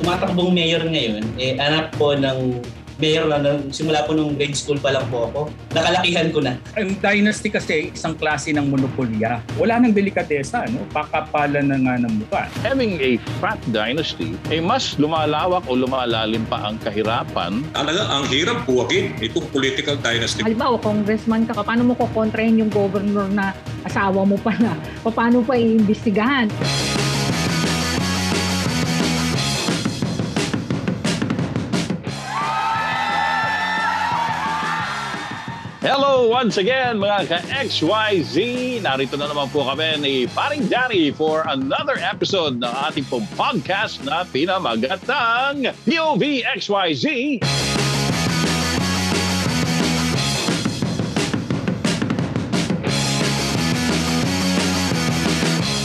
tumatakbong mayor ngayon, eh, anak po ng mayor na, nung- simula po nung grade school pa lang po ako. Nakalakihan ko na. Ang dynasty kasi isang klase ng monopolya. Wala nang delikatesa, no? Pakapalan na nga ng mukha. Having a fat dynasty, ay mas lumalawak o lumalalim pa ang kahirapan Talaga, ang hirap buwagin itong political dynasty. Halimbawa, congressman ka, paano mo kukontrahin yung governor na asawa mo pa na? Paano pa iimbestigahan? Hello once again mga ka-XYZ! Narito na naman po kami ni Paring Danny for another episode ng ating pong podcast na pinamagatang POV XYZ!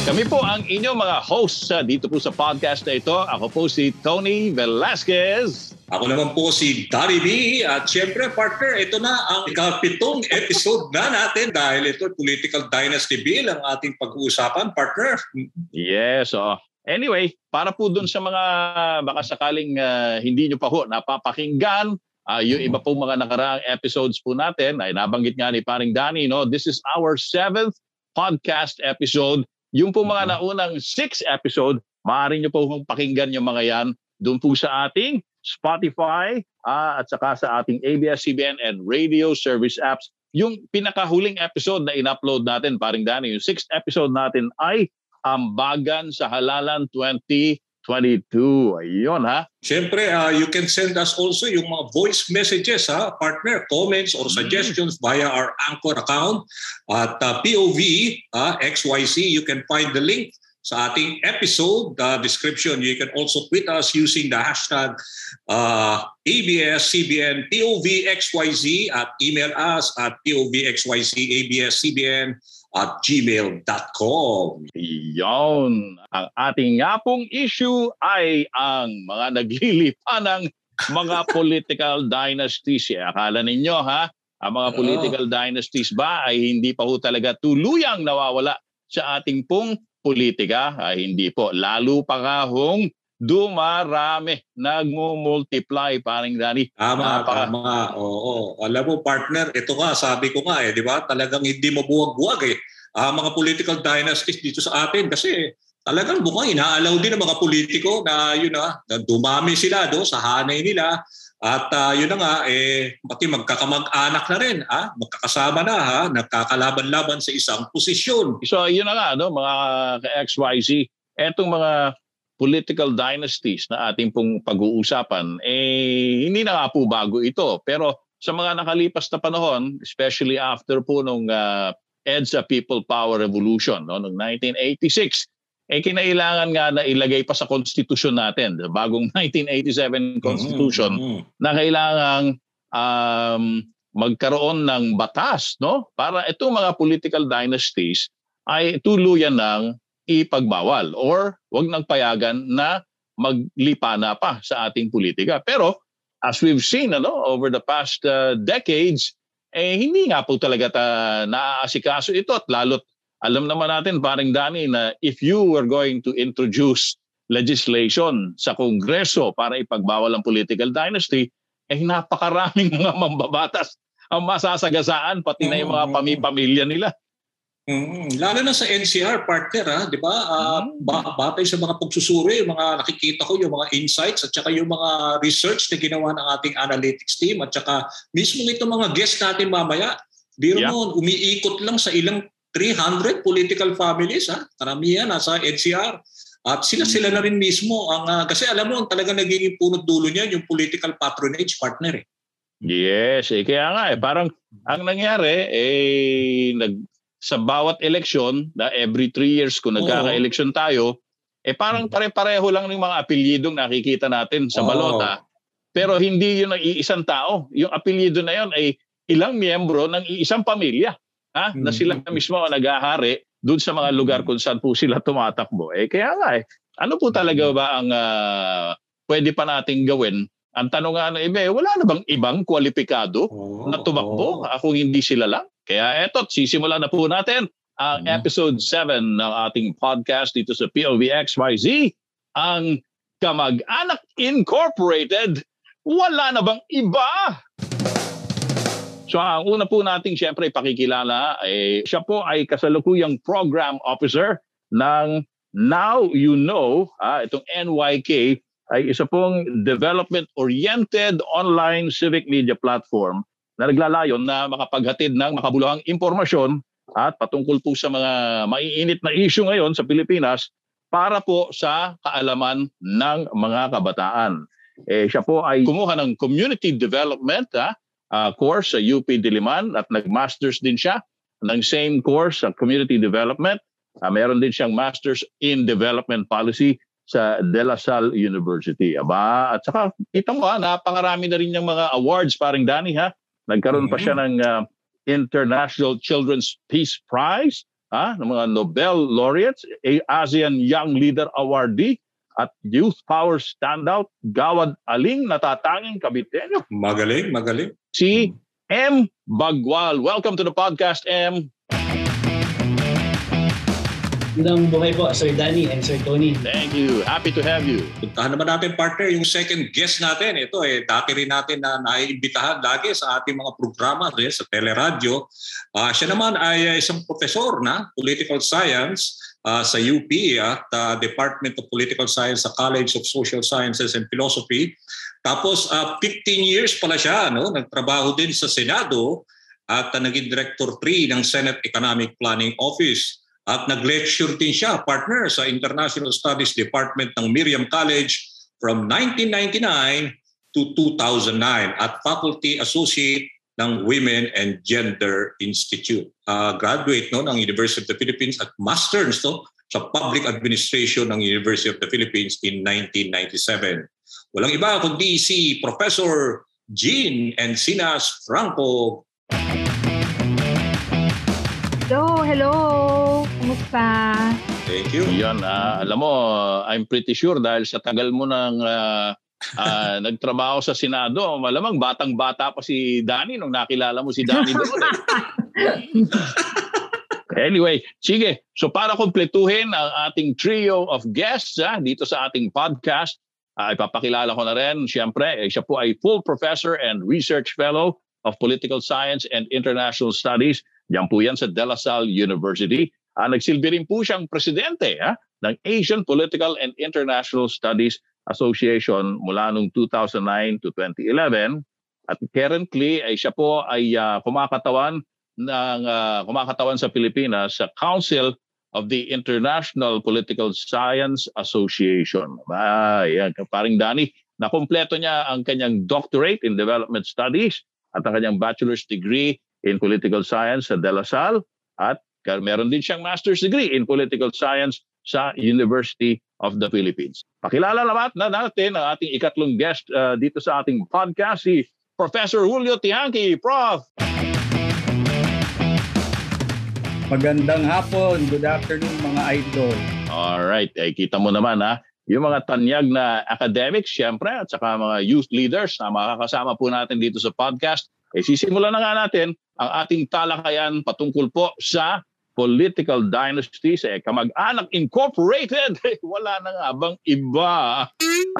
Kami po ang inyong mga hosts uh, dito po sa podcast na ito. Ako po si Tony Velasquez. Ako naman po si Dari B. At syempre, partner, ito na ang ikapitong episode na natin dahil ito political dynasty bill ang ating pag-uusapan, partner. Yes, oh. Anyway, para po dun sa mga baka sakaling ah, hindi nyo pa ho napapakinggan, ah, yung iba po mga nakaraang episodes po natin, ay nabanggit nga ni Paring Danny, no? this is our seventh podcast episode. Yung po mga naunang six episode, maaari nyo po kung pakinggan yung mga yan doon po sa ating Spotify ah, at saka sa ating ABS-CBN and radio service apps. Yung pinakahuling episode na in-upload natin, Paring Danny, yung sixth episode natin ay Ambagan sa Halalan 2022. Ayun ha. Syempre, uh, you can send us also yung mga voice messages, ha, partner, comments or suggestions via our Anchor account at uh, POV uh, XYZ. You can find the link sa ating episode uh, description. You can also tweet us using the hashtag uh, ABS-CBN POVXYZ at email us at POVXYZ ABS-CBN at gmail.com. Yun. Ang ating nga pong issue ay ang mga naglilipanang mga political dynasties. Eh, Akala ninyo ha, ang mga political dynasties ba ay hindi pa ho talaga tuluyang nawawala sa ating pong politika? Ay hindi po. Lalo pa nga hong dumarami, nagmo-multiply, paring Danny. Tama, Napaka- tama. Oo. Alam mo, partner, ito nga, sabi ko nga eh, di ba? Talagang hindi mabuwag-buwag eh. Ah, mga political dynasties dito sa atin kasi talagang mukhang inaalaw din ng mga politiko na yun na, na dumami sila do sa hanay nila at ah, yun na nga eh pati magkakamag-anak na rin ah magkakasama na ha nagkakalaban-laban sa isang posisyon So yun na nga, no, mga ka-XYZ, etong mga political dynasties na ating pong pag-uusapan, eh, hindi na nga po bago ito. Pero sa mga nakalipas na panahon, especially after po nung uh, EDSA People Power Revolution, no, noong 1986, eh kinailangan nga na ilagay pa sa konstitusyon natin, the bagong 1987 constitution, Mhm. na kailangang um, magkaroon ng batas no para itong mga political dynasties ay tuluyan ng ipagbawal or wag nang payagan na maglipana pa sa ating politika. Pero as we've seen ano over the past uh, decades eh hindi nga po talaga ta naaasikaso ito at lalo't alam naman natin parang Dani na if you were going to introduce legislation sa Kongreso para ipagbawal ang political dynasty, eh napakaraming mga mambabatas ang masasagasaan pati na yung mga Mm. pamipamilya nila. Mhm. Lalo na sa NCR partner ha, 'di ba? Mm. ba- batay sa mga pagsusuri, yung mga nakikita ko yung mga insights at saka yung mga research na ginawa ng ating analytics team at saka mismo itong mga guest natin mamaya. Biro Yeah. mo, umiikot lang sa ilang 300 political families ha. Karamihan nasa NCR. At sila-sila na rin mismo ang ah, kasi alam mo ang talaga nagiging punot dulo niyan yung political patronage partner eh. Yes, eh, kaya nga eh, parang ang nangyari eh nag sa bawat eleksyon na every three years kung nagkaka-eleksyon tayo, eh parang pare-pareho lang ng mga apelyidong nakikita natin sa balota. Pero hindi yun ang iisang tao. Yung apelyido na yun ay ilang miyembro ng iisang pamilya. Ha? Na sila mismo ang naghahari doon sa mga lugar kung saan po sila tumatakbo. Eh kaya nga eh, ano po talaga ba ang ah, pwede pa nating gawin? Ang tanong nga ng iba, eh, wala na bang ibang kwalipikado Oo, na tumakbo oo. ah, kung hindi sila lang? Kaya eto, sisimulan na po natin ang Mhm. episode 7 ng ating podcast dito sa POVXYZ, ang kamag-anak Incorporated. Wala na bang iba? So ang una po nating siyempre pakikilala, eh, siya po ay kasalukuyang program officer ng Now You Know, ah, itong NYK ay isa pong development-oriented online civic media platform na naglalayon na makapaghatid ng makabuluhang impormasyon at patungkol po sa mga maiinit na issue ngayon sa Pilipinas para po sa kaalaman ng mga kabataan. Eh, siya po ay kumuha ng community development ah, uh, course sa UP Diliman at nag-masters din siya ng same course sa community development. Uh, meron din siyang masters in development policy sa De La Salle University. Aba, at saka kita mo ha, napakarami na rin yung mga awards paring Danny ha. Nagkaroon pa siya ng uh, International Children's Peace Prize, ha, ng mga Nobel laureates, ASEAN Young Leader Awardee, at Youth Power Standout, Gawad Aling natatanging kabitenyo. Magaling, magaling. Si M. Bagwal. Welcome to the podcast, M. Magandang buhay po, Sir Danny and Sir Tony. Thank you. Happy to have you. Puntahan naman natin partner yung second guest natin. Ito eh, dati rin natin na naiimbitahan lagi sa ating mga programa rin sa teleradyo. Uh, siya naman ay uh, isang profesor na political science uh, sa UP at uh, Department of Political Science sa College of Social Sciences and Philosophy. Tapos uh, 15 years pala siya, no? nagtrabaho din sa Senado at uh, naging Director 3 ng Senate Economic Planning Office. At nag-lecture din siya, partner, sa International Studies Department ng Miriam College from 1999 to 2009 at Faculty Associate ng Women and Gender Institute. Uh, graduate no, ng University of the Philippines at Masters no, sa Public Administration ng University of the Philippines in 1997. Walang iba kundi si Professor Jean Encinas Franco. Hello, hello. Kumusta? Thank you. Yan, ah, alam mo, I'm pretty sure dahil sa tagal mo nang ah, ah, nagtrabaho sa Senado, malamang batang-bata pa si Danny nung nakilala mo si Danny doon. eh. Anyway, sige. So para kumpletuhin ang ating trio of guests ah, dito sa ating podcast, ah, ipapakilala ko na rin, siyempre, eh, siya po ay full professor and research fellow of Political Science and International Studies. Yan po yan sa De La Salle University. Ah, nagsilbi rin po siyang presidente ah, ng Asian Political and International Studies Association mula noong 2009 to 2011. At currently ay siya po ay uh, kumakatawan ng uh, kumakatawan sa Pilipinas sa Council of the International Political Science Association. Ah, yan, paring Dani, nakumpleto niya ang kanyang doctorate in development studies at ang kanyang bachelor's degree in political science sa De La Salle at meron din siyang master's degree in political science sa University of the Philippines. Pakilala naman na natin ang ating ikatlong guest uh, dito sa ating podcast, si Professor Julio Tiangki. Prof! Magandang hapon. Good afternoon mga idol. Alright, eh, kita mo naman ha. Yung mga tanyag na academics, syempre, at saka mga youth leaders na makakasama po natin dito sa podcast. Eh, sisimulan na nga natin ang ating talakayan patungkol po sa political dynasties, eh, kamag-anak incorporated, eh, wala na nga bang iba?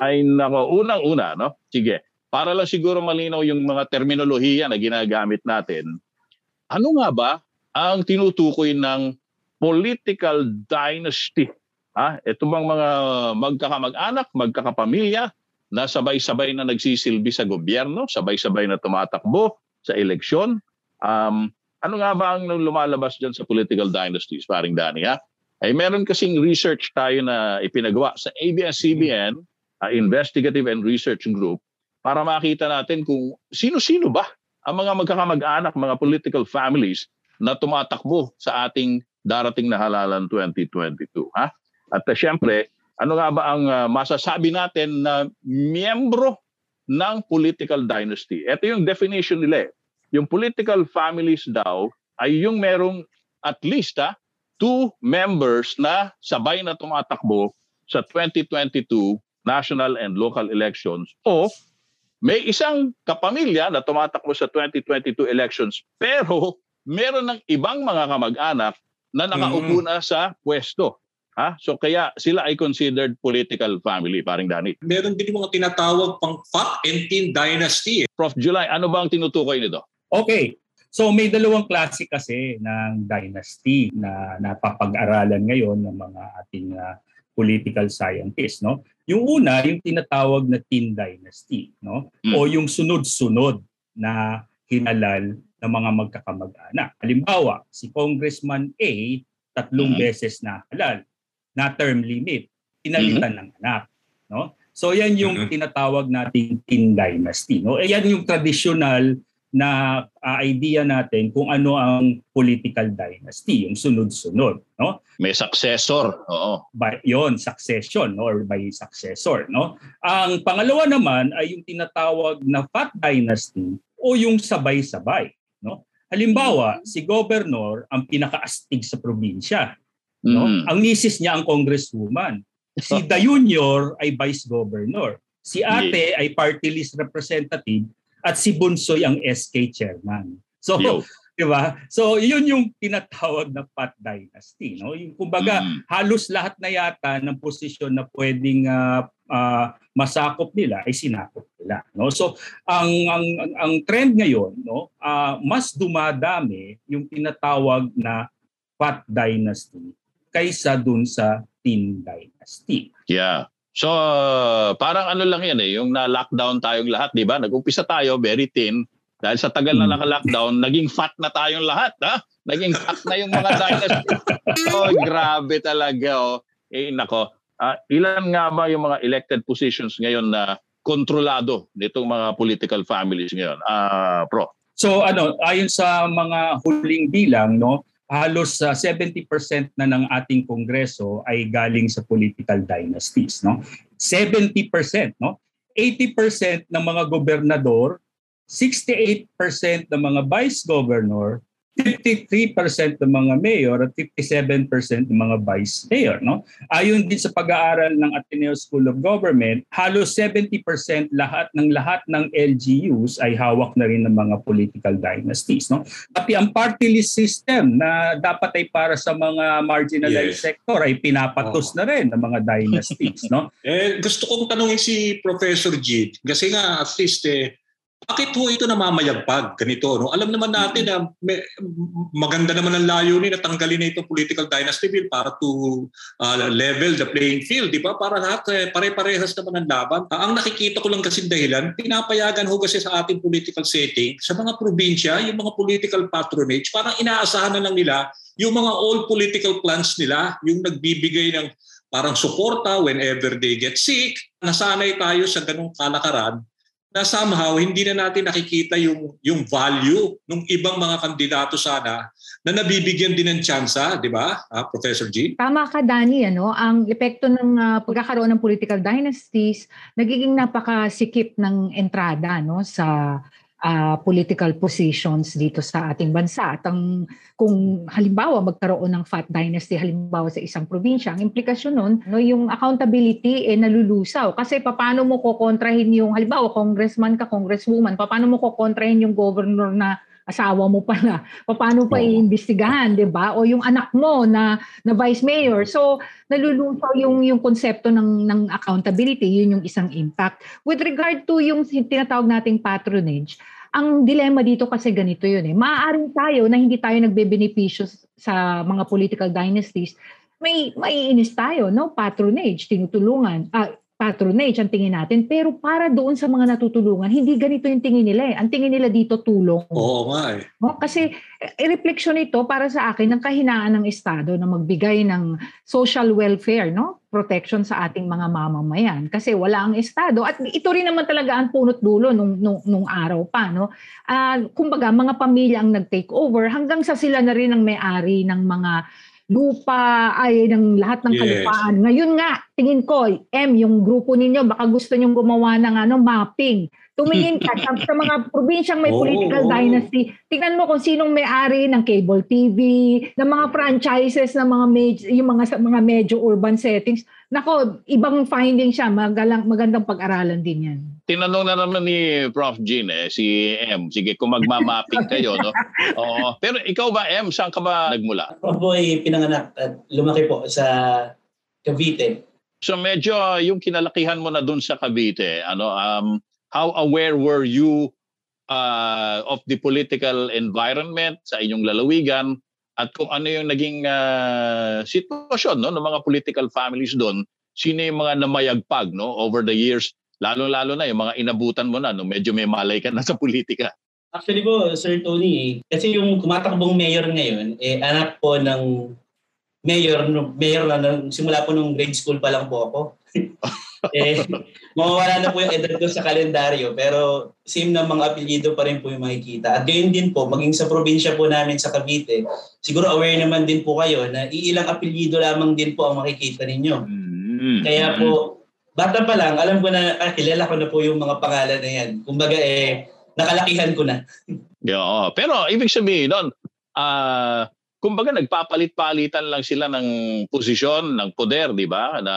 Ay nako, unang-una, no? Sige, para lang siguro malinaw yung mga terminolohiya na ginagamit natin, ano nga ba ang tinutukoy ng political dynasty? Ha? Ito bang mga magkakamag-anak, magkakapamilya na sabay-sabay na nagsisilbi sa gobyerno, sabay-sabay na tumatakbo sa eleksyon? Um, ano nga ba ang lumalabas dyan sa political dynasties, paring Dani? Ha? Ay meron kasing research tayo na ipinagawa sa ABS-CBN, uh, Investigative and Research Group, para makita natin kung sino-sino ba ang mga magkakamag-anak, mga political families na tumatakbo sa ating darating na halalan 2022. Ha? At uh, siyempre, ano nga ba ang uh, masasabi natin na miyembro ng political dynasty? Ito yung definition nila. Eh. Yung political families daw ay yung merong at least ha, two members na sabay na tumatakbo sa 2022 national and local elections o may isang kapamilya na tumatakbo sa 2022 elections pero meron ng ibang mga kamag-anak na nakaupo na sa pwesto. Ha? So kaya sila ay considered political family, paring Danny. Meron din yung mga tinatawag pang Fat and Tin Dynasty. eh. Prof. July, ano ba ang tinutukoy nito? Okay. So may dalawang klase kasi ng dynasty na napapag-aralan ngayon ng mga ating ah, political scientists, no? Yung una, yung tinatawag na Tin dynasty, no? Mm. O yung sunod-sunod na hinalal ng mga magkakamag-anak. Halimbawa, si Congressman A tatlong Mhm. beses na halal, na term limit, pinalitan ng anak, no? So yan yung Mhm. tinatawag nating Tin dynasty, no? Eh, yan yung traditional na ah, idea natin kung ano ang political dynasty, yung sunod-sunod, no? May successor. Oo. By yon succession no? or by successor, no? Ang pangalawa naman ay yung tinatawag na fat dynasty o yung sabay-sabay, no? Halimbawa, si governor ang pinakaastig sa probinsya, no? Mm. Ang misis niya ang congresswoman. Si the junior ay vice governor. Si ate ay party list representative at si Bunsoy ang SK chairman. So, Yo. 'di ba? So, 'yun yung tinatawag na Pat dynasty, no? Yung kumbaga Mm. halos lahat na yata ng posisyon na pwedeng ah, ah, masakop nila ay sinakop nila, no? So, ang ang ang, ang trend ngayon, no, ah, mas dumadami yung tinatawag na Pat dynasty kaysa dun sa Tin dynasty. Yeah. So, uh, parang ano lang yan eh, yung na-lockdown tayong lahat, di ba? Nag-umpisa tayo, very thin. Dahil sa tagal na Hmm. naka-lockdown, naging fat na tayong lahat, ha? Naging fat na yung mga dynasty. oh, grabe talaga, oh. Eh, nako. Ah, ilan nga ba yung mga elected positions ngayon na kontrolado nitong mga political families ngayon? Ah, pro. So ano, ayon sa mga huling bilang, no, halos sa 70% na ng ating kongreso ay galing sa political dynasties, no? 70%, no? 80% ng mga gobernador, 68% ng mga vice governor, 53% ng mga mayor at 57% ng mga vice mayor. No? Ayon din sa pag-aaral ng Ateneo School of Government, halos 70% lahat ng lahat ng LGUs ay hawak na rin ng mga political dynasties. No? Pati ang party list system na dapat ay para sa mga marginalized Yes. sector ay pinapatos Oo. na rin ng mga dynasties. no? Eh, gusto kong tanungin si Professor G, kasi nga at least eh, bakit ho ito namamayagpag ganito? No? Alam naman natin na may, maganda naman ang layunin na tanggalin na itong political dynasty bill para to uh, level the playing field, di ba? Para lahat eh, pare-parehas naman ang laban. Ah, ang nakikita ko lang kasi dahilan, pinapayagan ho kasi sa ating political setting, sa mga probinsya, yung mga political patronage, parang inaasahan na lang nila yung mga old political plans nila, yung nagbibigay ng parang suporta whenever they get sick. Nasanay tayo sa ganong kalakaran na somehow hindi na natin nakikita yung yung value ng ibang mga kandidato sana na nabibigyan din ng tsansa, di ba, ah, Professor G? Tama ka, Dani. Ano? Ang epekto ng ah, pagkakaroon ng political dynasties, nagiging napakasikip ng entrada no, sa ah, political positions dito sa ating bansa. At ang, kung halimbawa magkaroon ng fat dynasty halimbawa sa isang probinsya, ang implikasyon nun, no, yung accountability eh nalulusaw. Kasi paano mo kokontrahin yung, halimbawa congressman ka, congresswoman, paano mo kokontrahin yung governor na asawa mo pala, paano pa iimbestigahan, 'di ba? O yung anak mo na na vice mayor. So nalulusaw yung yung konsepto ng ng accountability, yun yung isang impact. With regard to yung tinatawag nating patronage, ang dilema dito kasi ganito yun eh. Maaaring tayo na hindi tayo nagbebenepisyo sa mga political dynasties, may maiinis tayo, no? Patronage, tinutulungan. Ah, patronage ang tingin natin. Pero para doon sa mga natutulungan, hindi ganito yung tingin nila eh. Ang tingin nila dito tulong. Oo nga eh. No? Kasi eh, refleksyon ito para sa akin ng kahinaan ng Estado na magbigay ng social welfare, no? protection sa ating mga mamamayan. Kasi wala ang Estado. At ito rin naman talaga ang punot dulo nung, nung, nung araw pa. No? Ah, kumbaga, mga pamilya ang nag-take over hanggang sa sila na rin ang may-ari ng mga lupa, ay ng lahat ng Yes. kalupaan. Ngayon nga, tingin ko, M, yung grupo ninyo, baka gusto nyong gumawa ng ano, mapping. Tumingin ka sa, sa mga probinsyang may Oo, political oo. dynasty. Tingnan mo kung sinong may-ari ng cable TV, ng mga franchises ng mga major, yung mga sa mga medyo urban settings. Nako, ibang finding siya, magalang, magandang pag-aralan din yan. Tinanong na naman ni Prof. Jean eh, si M. Sige, kung magmamapping kayo, no? Oo. Pero ikaw ba, M, saan ka ba nagmula? Ako po ay pinanganak at lumaki po sa Cavite. So medyo yung kinalakihan mo na dun sa Cavite, ano um how aware were you uh, of the political environment sa inyong lalawigan at kung ano yung naging uh, sitwasyon no ng mga political families doon, sino yung mga namayagpag no over the years, lalo-lalo na yung mga inabutan mo na no medyo may malay ka na sa politika. Actually po, Sir Tony, kasi yung kumatakbong mayor ngayon, eh, anak po ng mayor, mayor na, simula po nung grade school pa lang po ako. eh, mawawala na po yung edad ko sa kalendaryo pero same na mga apelyido pa rin po yung makikita. At gayon din po, maging sa probinsya po namin sa Cavite, siguro aware naman din po kayo na iilang apelyido lamang din po ang makikita ninyo. Mm-hmm. Kaya po, bata pa lang, alam ko na, ah, kilala ko na po yung mga pangalan na yan. Kumbaga eh, nakalakihan ko na. yeah, pero ibig sabihin nun, ah, uh, kumbaga nagpapalit-palitan lang sila ng posisyon, ng poder, di ba? Na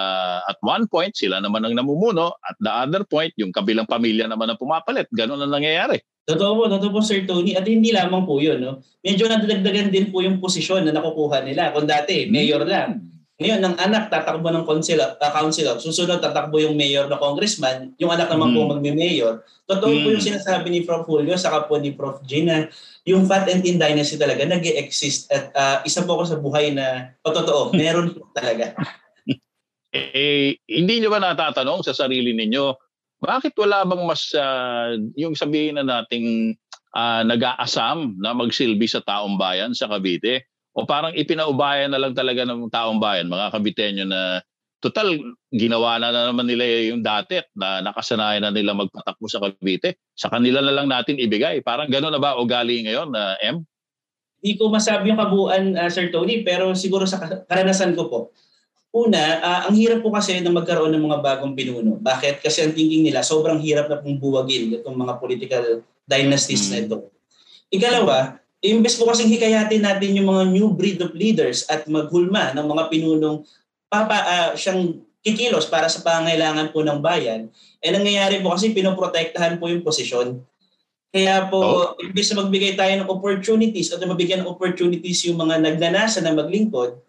at one point sila naman ang namumuno, at the other point yung kabilang pamilya naman ang pumapalit. Ganon ang nangyayari. Totoo po, totoo po Sir Tony. At hindi lamang po yun. No? Medyo nadagdagan din po yung posisyon na nakukuha nila. Kung dati, mayor lang. Ngayon, ng anak tatakbo ng council, uh, councilor, susunod tatakbo yung mayor na congressman, yung anak naman mm. po magme-mayor. Totoo mm. po yung sinasabi ni Prof. Julio, saka po ni Prof. Gina, yung Fat and Thin Dynasty talaga nag exist at uh, isa po ako sa buhay na patotoo, meron po talaga. eh, hindi nyo ba natatanong sa sarili ninyo, bakit wala bang mas, uh, yung sabihin na nating uh, nag-aasam na magsilbi sa taong bayan sa Cavite? O parang ipinaubayan na lang talaga ng taong bayan, mga kabitenyo na total ginawa na, na naman nila yung dati na nakasanayan na nila magpatakbo sa Cavite. Sa kanila na lang natin ibigay. Parang gano'n na ba ugali ngayon na uh, M? Hindi ko masabi yung kabuuan, uh, Sir Tony, pero siguro sa karanasan ko po. Una, uh, ang hirap po kasi na magkaroon ng mga bagong pinuno. Bakit? Kasi ang thinking nila, sobrang hirap na pong buwagin itong mga political dynasties hmm. na ito. Ikalawa, imbes po kasing hikayatin natin yung mga new breed of leaders at maghulma ng mga pinunong papa, uh, siyang kikilos para sa pangailangan po ng bayan, eh nangyayari po kasi pinoprotektahan po yung posisyon. Kaya po, oh. imbes na magbigay tayo ng opportunities at mabigyan ng opportunities yung mga nagnanasa na maglingkod,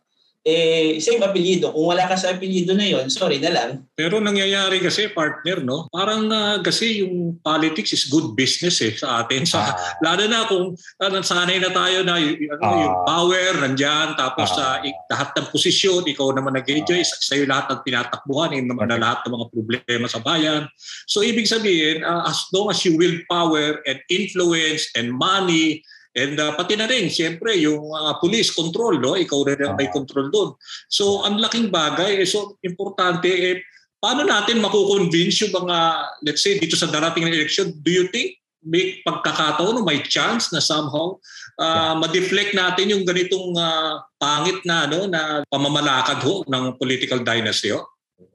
eh, same apelyido. Kung wala ka sa apelyido na yon, sorry na lang. Pero nangyayari kasi, partner, no? Parang uh, kasi yung politics is good business eh sa atin. Sa, ah. Lalo na kung uh, sanay na tayo na yung, ano, ah. yung power nandyan, tapos ah. uh, lahat ng posisyon, ikaw naman nag-enjoy, ah. sa'yo lahat ng tinatakbuhan, yung naman na lahat ng mga problema sa bayan. So ibig sabihin, uh, as long as you will power and influence and money, And uh, pati na rin, siyempre, yung uh, police control, no? ikaw rin ang may control doon. So, ang laking bagay. Eh, so, importante, eh, paano natin makukonvince yung mga, let's say, dito sa darating na election, do you think may pagkakataon o may chance na somehow uh, ma-deflect natin yung ganitong uh, pangit na ano na pamamalakad ho ng political dynasty ho?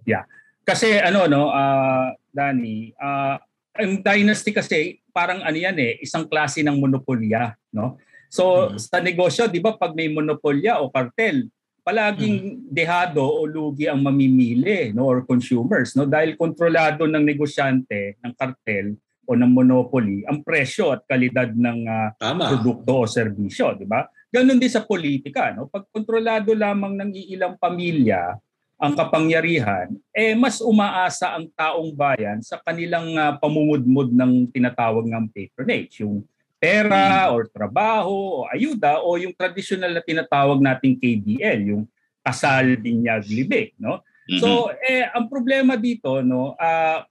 Yeah. Kasi ano no, uh, Danny, uh, ang dynasty kasi parang ano yan eh, isang klase ng monopolya, no? So mm-hmm. sa negosyo, 'di ba, pag may monopolya o cartel, palaging mm-hmm. dehado o lugi ang mamimili, no, or consumers, no? Dahil kontrolado ng negosyante ng cartel o ng monopoly ang presyo at kalidad ng uh, produkto o serbisyo, 'di ba? Ganon din sa politika, no? Pag kontrolado lamang ng iilang pamilya ang kapangyarihan, eh mas umaasa ang taong bayan sa kanilang uh, pamumudmud ng tinatawag ng patronage, yung pera hmm. or trabaho o ayuda o yung traditional na tinatawag nating KBL, yung kasal binyag libig, no? Mm-hmm. So eh ang problema dito no, uh,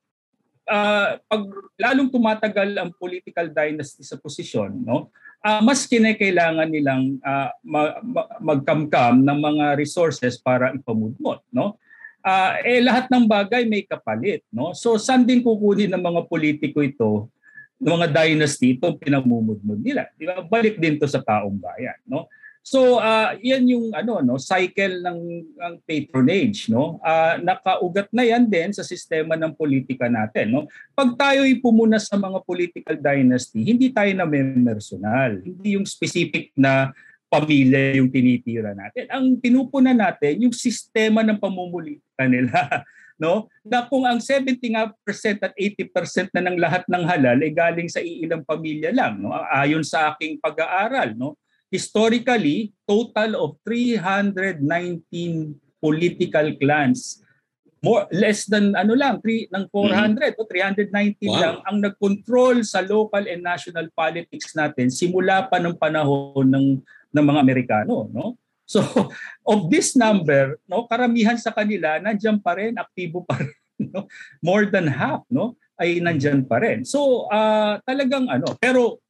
uh, pag lalong tumatagal ang political dynasty sa posisyon, no? Uh, mas kinakailangan nilang uh, ma- ma- magkamkam ng mga resources para ipamudmot, no? Uh, eh lahat ng bagay may kapalit, no? So saan din kukunin ng mga politiko ito, ng mga dynasty ito pinamumudmod nila? Di ba? Balik din to sa taong bayan, no? So uh, yan yung ano no cycle ng, ng patronage no. Uh, nakaugat na yan din sa sistema ng politika natin no. Pag tayo pumuna sa mga political dynasty, hindi tayo na personal. Hindi yung specific na pamilya yung tinitira natin. Ang pinupuna natin yung sistema ng pamumulita nila no na kung ang 70% at 80% na ng lahat ng halal ay galing sa iilang pamilya lang no ayon sa aking pag-aaral no historically, total of 319 political clans. More, less than ano lang, three, ng 400 o 319 Wow. lang ang nag-control sa local and national politics natin simula pa ng panahon ng ng mga Amerikano, no? So, of this number, no, karamihan sa kanila nandiyan pa rin, aktibo pa rin, no? More than half, no, ay nandiyan pa rin. So, ah, talagang ano, pero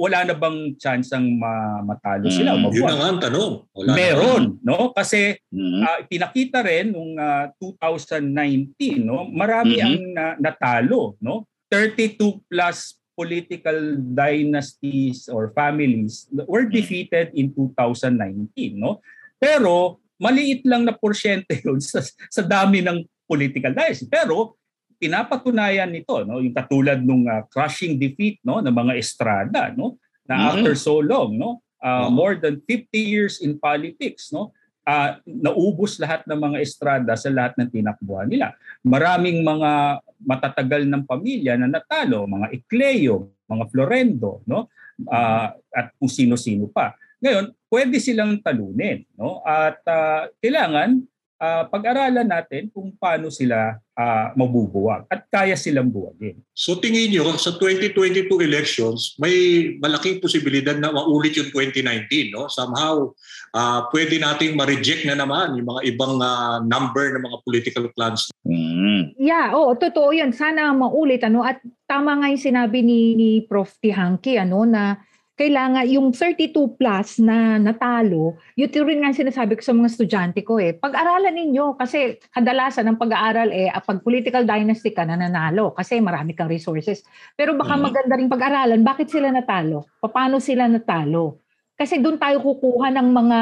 wala na bang chance ang ma- matalo sila Mm, Yun na mabuhat? nga ang tanong. Wala na. Meron, no? Kasi Mhm. ah, pinakita rin nung ah, 2019, no? Marami Mhm. ang na- natalo, no? 32 plus political dynasties or families were Mhm. defeated in 2019, no? Pero maliit lang na porsyente yun sa, sa dami ng political dynasty. Pero pinapatunayan nito, no, yung katulad nung ah, crushing defeat, no, ng mga Estrada, no, na Mhm. after so long, no, ah, Oo. more than 50 years in politics, no, ah, naubos lahat ng mga Estrada sa lahat ng tinakbuhan nila. Maraming mga matatagal ng pamilya na natalo, mga Ecleo, mga Florendo, no, ah, at kung sino-sino pa. Ngayon, pwede silang talunin, no? At ah, kailangan ah, pag-aralan natin kung paano sila ah, mabubuwag at kaya silang buwagin. So tingin nyo, sa 2022 elections, may malaking posibilidad na maulit yung 2019. No? Somehow, ah, pwede nating ma-reject na naman yung mga ibang ah, number ng mga political plans. Mhm. Yeah, oo, totoo 'yan. Sana maulit ano at tama nga 'yung sinabi ni ni Prof. Tihanki ano na kailangan yung 32 plus na natalo, yun rin nga sinasabi ko sa mga estudyante ko eh. Pag-aralan ninyo kasi kadalasan ng pag-aaral eh ah, pag political dynasty ka nananalo kasi marami kang resources. Pero baka Mhm. maganda rin pag-aralan bakit sila natalo? Paano sila natalo? Kasi doon tayo kukuha ng mga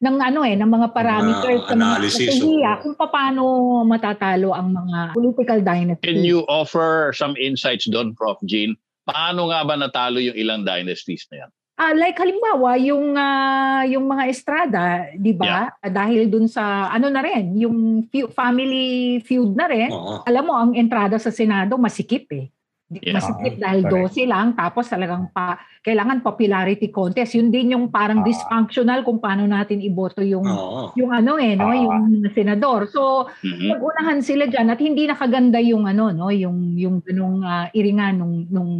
ng ano eh ng mga parameters sa mga analysis, strategiya oo. kung paano matatalo ang mga political dynasty. Can you offer some insights doon, Prof. Jean? Paano nga ba natalo yung ilang dynasties na yan? Ah, like halimbawa yung ah, yung mga Estrada, 'di ba? Dahil dun sa ano na rin, yung feu- family feud na rin. Oo. Alam mo ang entrada sa Senado masikip eh. Yeah. Masikip dahil Correct. 12 lang tapos talagang pa kailangan popularity contest. Yun din yung parang Ah. dysfunctional kung paano natin iboto yung Oo. yung ano eh, no, Ah. yung senador. So, Mhm. nagunahan sila diyan at hindi nakaganda yung ano no, yung yung ganung ah, iringan nung nung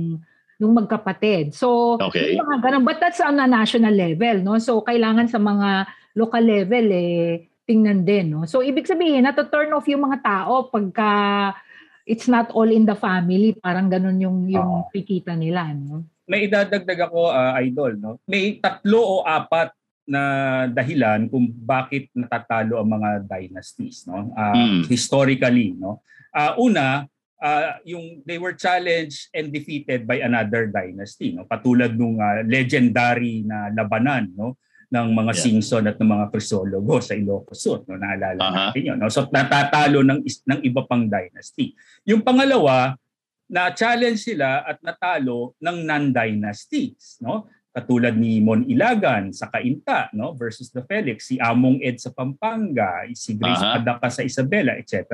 nung magkapatid. So, Okay. yung mga ganun. But that's on a national level, no? So, kailangan sa mga local level, eh, tingnan din, no? So, ibig sabihin, nato-turn off yung mga tao pagka it's not all in the family. Parang ganun yung, yung pikita nila, no? May idadagdag ako, ah, idol, no? May tatlo o apat na dahilan kung bakit natatalo ang mga dynasties, no? Ah, Mm. Historically, no? Ah, una, ah, yung they were challenged and defeated by another dynasty, no? Katulad nung ah, legendary na labanan, no? Ng mga Yeah. Singson at ng mga Crisologo sa Ilocos Sur, no? Naalala Aha. natin yun, no? So natatalo ng ng iba pang dynasty. Yung pangalawa, na-challenge sila at natalo ng non-dynasties, no? Katulad ni Mon Ilagan sa Cainta, no, versus the Felix, si Among Ed sa Pampanga, si Grace Aha. Padaka sa Isabela, etc.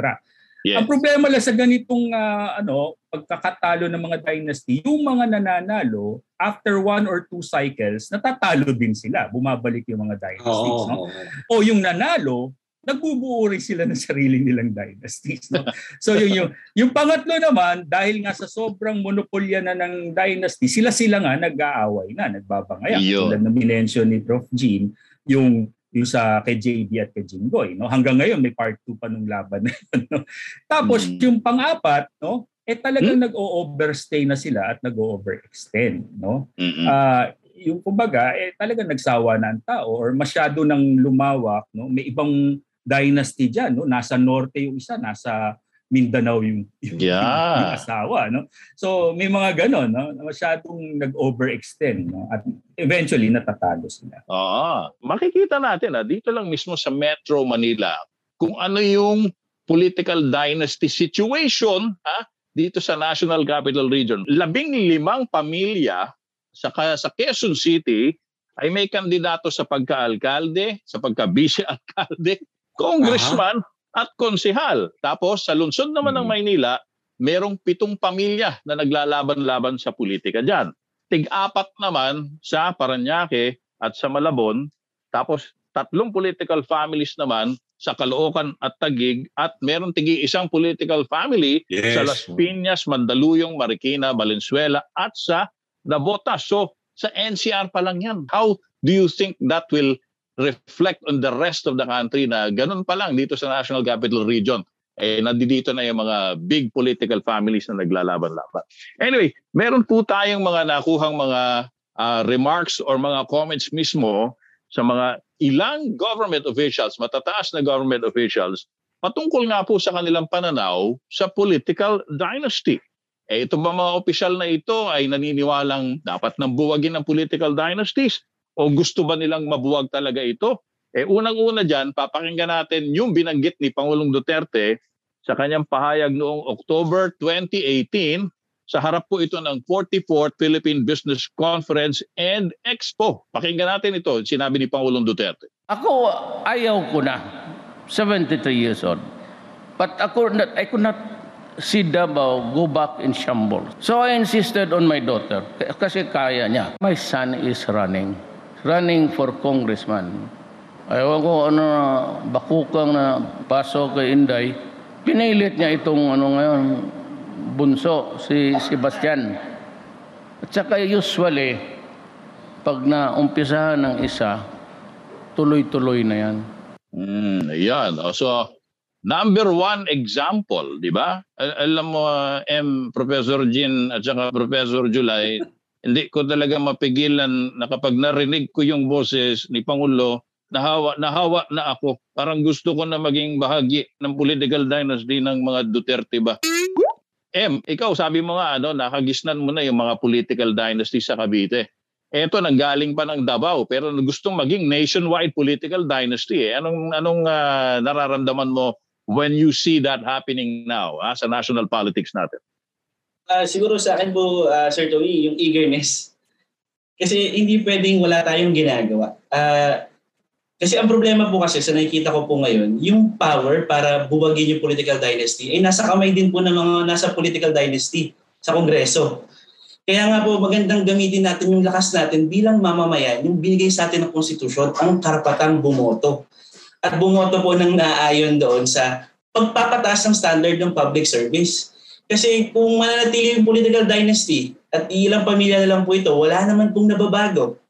Yes. Ang problema lang sa ganitong ah, ano, pagkakatalo ng mga dynasty, yung mga nananalo after one or two cycles, natatalo din sila. Bumabalik yung mga dynasties, Oo. no? o yung nanalo, nagbubuo rin sila ng sarili nilang dynasties. No? So yung, yung, yung pangatlo naman, dahil nga sa sobrang monopolya na ng dynasty, sila-sila nga nag-aaway na, nagbabangaya. Yun. Tulad na minention ni Prof. Jean, yung yung sa kay JB at kay Jinggoy. No? Hanggang ngayon, may part 2 pa nung laban na yun. No? Tapos Mm. yung pang-apat, no? Eh talagang nag-o-overstay na sila at nag-o-overextend. No? Mhm. Ah, yung kumbaga eh talagang nagsawa na ang tao or masyado nang lumawak no may ibang dynasty diyan no nasa norte yung isa nasa Mindanao yung yung, Yeah. yung asawa no so may mga ganon no masyadong nag-overextend no at eventually natatalo sila Oo. Makikita natin ah, dito lang mismo sa Metro Manila kung ano yung political dynasty situation ha, dito sa National Capital Region. Labing limang pamilya sa, sa Quezon City ay may kandidato sa pagka-alkalde, sa pagka-vice-alkalde, congressman at konsehal. Tapos sa lungsod naman ng Mhm. Maynila, merong pitong pamilya na naglalaban-laban sa politika dyan. Tig-apat naman sa Paranaque at sa Malabon. Tapos tatlong political families naman sa Caloocan at Tagig at meron tigi isang political family Yes. sa Las Piñas, Mandaluyong, Marikina, Valenzuela at sa Navotas. So sa NCR pa lang yan. How do you think that will reflect on the rest of the country na ganun pa lang dito sa National Capital Region? Eh, nandito na yung mga big political families na naglalaban-laban. Anyway, meron po tayong mga nakuhang mga ah, remarks or mga comments mismo sa mga ilang government officials, matataas na government officials, patungkol nga po sa kanilang pananaw sa political dynasty. Eh ito ba mga opisyal na ito ay naniniwalang dapat nang buwagin ang political dynasties? O gusto ba nilang mabuwag talaga ito? Eh unang-una dyan, papakinggan natin yung binanggit ni Pangulong Duterte sa kanyang pahayag noong October 2018 sa harap po ito ng 44th Philippine Business Conference and Expo. Pakinggan natin ito, sinabi ni Pangulong Duterte. Ako, ayaw ko na. 73 years old. But ako, not, I could not see Davao go back in shambles. So I insisted on my daughter. Kasi kaya niya. My son is running. Running for congressman. Ayaw ko ano, bakukang na paso kay Inday. Pinilit niya itong ano ngayon, bunso, si Sebastian. At saka usually, pag naumpisahan ng isa, tuloy-tuloy na yan. Mm, ayan. O, So, number one example, di ba? Al- alam mo, uh, M, Professor Jean at saka Professor July, hindi ko talaga mapigilan na kapag narinig ko yung boses ni Pangulo, nahawa, nahawa na ako. Parang gusto ko na maging bahagi ng political dynasty ng mga Duterte ba? M, ikaw sabi mo nga, ano, nakagisnan mo na yung mga political dynasty sa Cavite. Eto nanggaling pa ng Davao pero gustong maging nationwide political dynasty eh. Anong anong ah, nararamdaman mo when you see that happening now ah, sa national politics natin? Ah, siguro sa akin po, ah, Sir Tony, yung eagerness. Kasi hindi pwedeng wala tayong ginagawa. Ah, kasi ang problema po kasi sa nakikita ko po ngayon, yung power para buwagin yung political dynasty ay nasa kamay din po ng mga nasa political dynasty sa Kongreso. Kaya nga po magandang gamitin natin yung lakas natin bilang mamamayan, yung binigay sa atin ng konstitusyon, ang karapatang bumoto. At bumoto po ng naayon doon sa pagpapataas ng standard ng public service. Kasi kung mananatili yung political dynasty at ilang pamilya na lang po ito, wala naman pong nababago.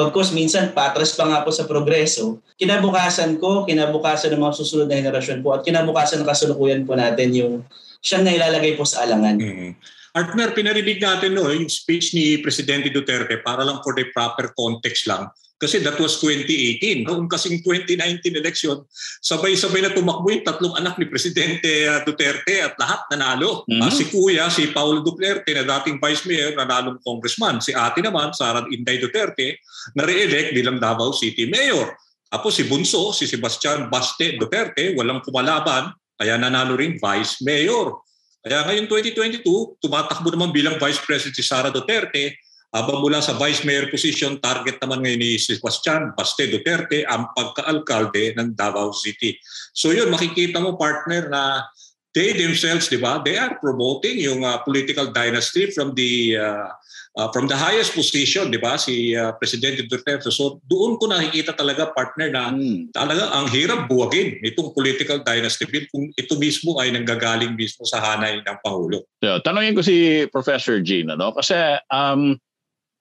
Bagkos minsan patras pa nga po sa progreso, kinabukasan ko, kinabukasan ng mga susunod na henerasyon po at kinabukasan ng kasulukuyan po natin yung siyang nailalagay po sa alangan. Mm. Artner, pinarinig natin no, yung speech ni Presidente Duterte para lang for the proper context lang. Kasi that was 2018. Noong kasing 2019 election, sabay-sabay na tumakbo yung tatlong anak ni Presidente uh, Duterte at lahat nanalo. Mhm. Ah, si Kuya, si Paulo Duterte na dating Vice Mayor, nanalong congressman. Si ate naman, Sara Inday Duterte, na re-elect bilang Davao City Mayor. Tapos si Bunso, si Sebastian Baste Duterte, walang kumalaban, kaya nanalo rin Vice Mayor. Kaya ngayon 2022, tumatakbo naman bilang Vice President si Sara Duterte. Habang mula sa Vice Mayor position, target naman ngayon ni Sebastian Baste Duterte ang pagka-alkalde ng Davao City. So yun, makikita mo partner na they themselves, di ba, they are promoting yung uh, political dynasty from the uh, uh, from the highest position, di ba, si uh, Presidente Duterte. So doon ko nakikita talaga partner na Mm. talaga ang hirap buwagin itong political dynasty bill kung ito mismo ay nanggagaling mismo sa hanay ng Pangulo. So, tanongin ko si Professor Jean ano kasi um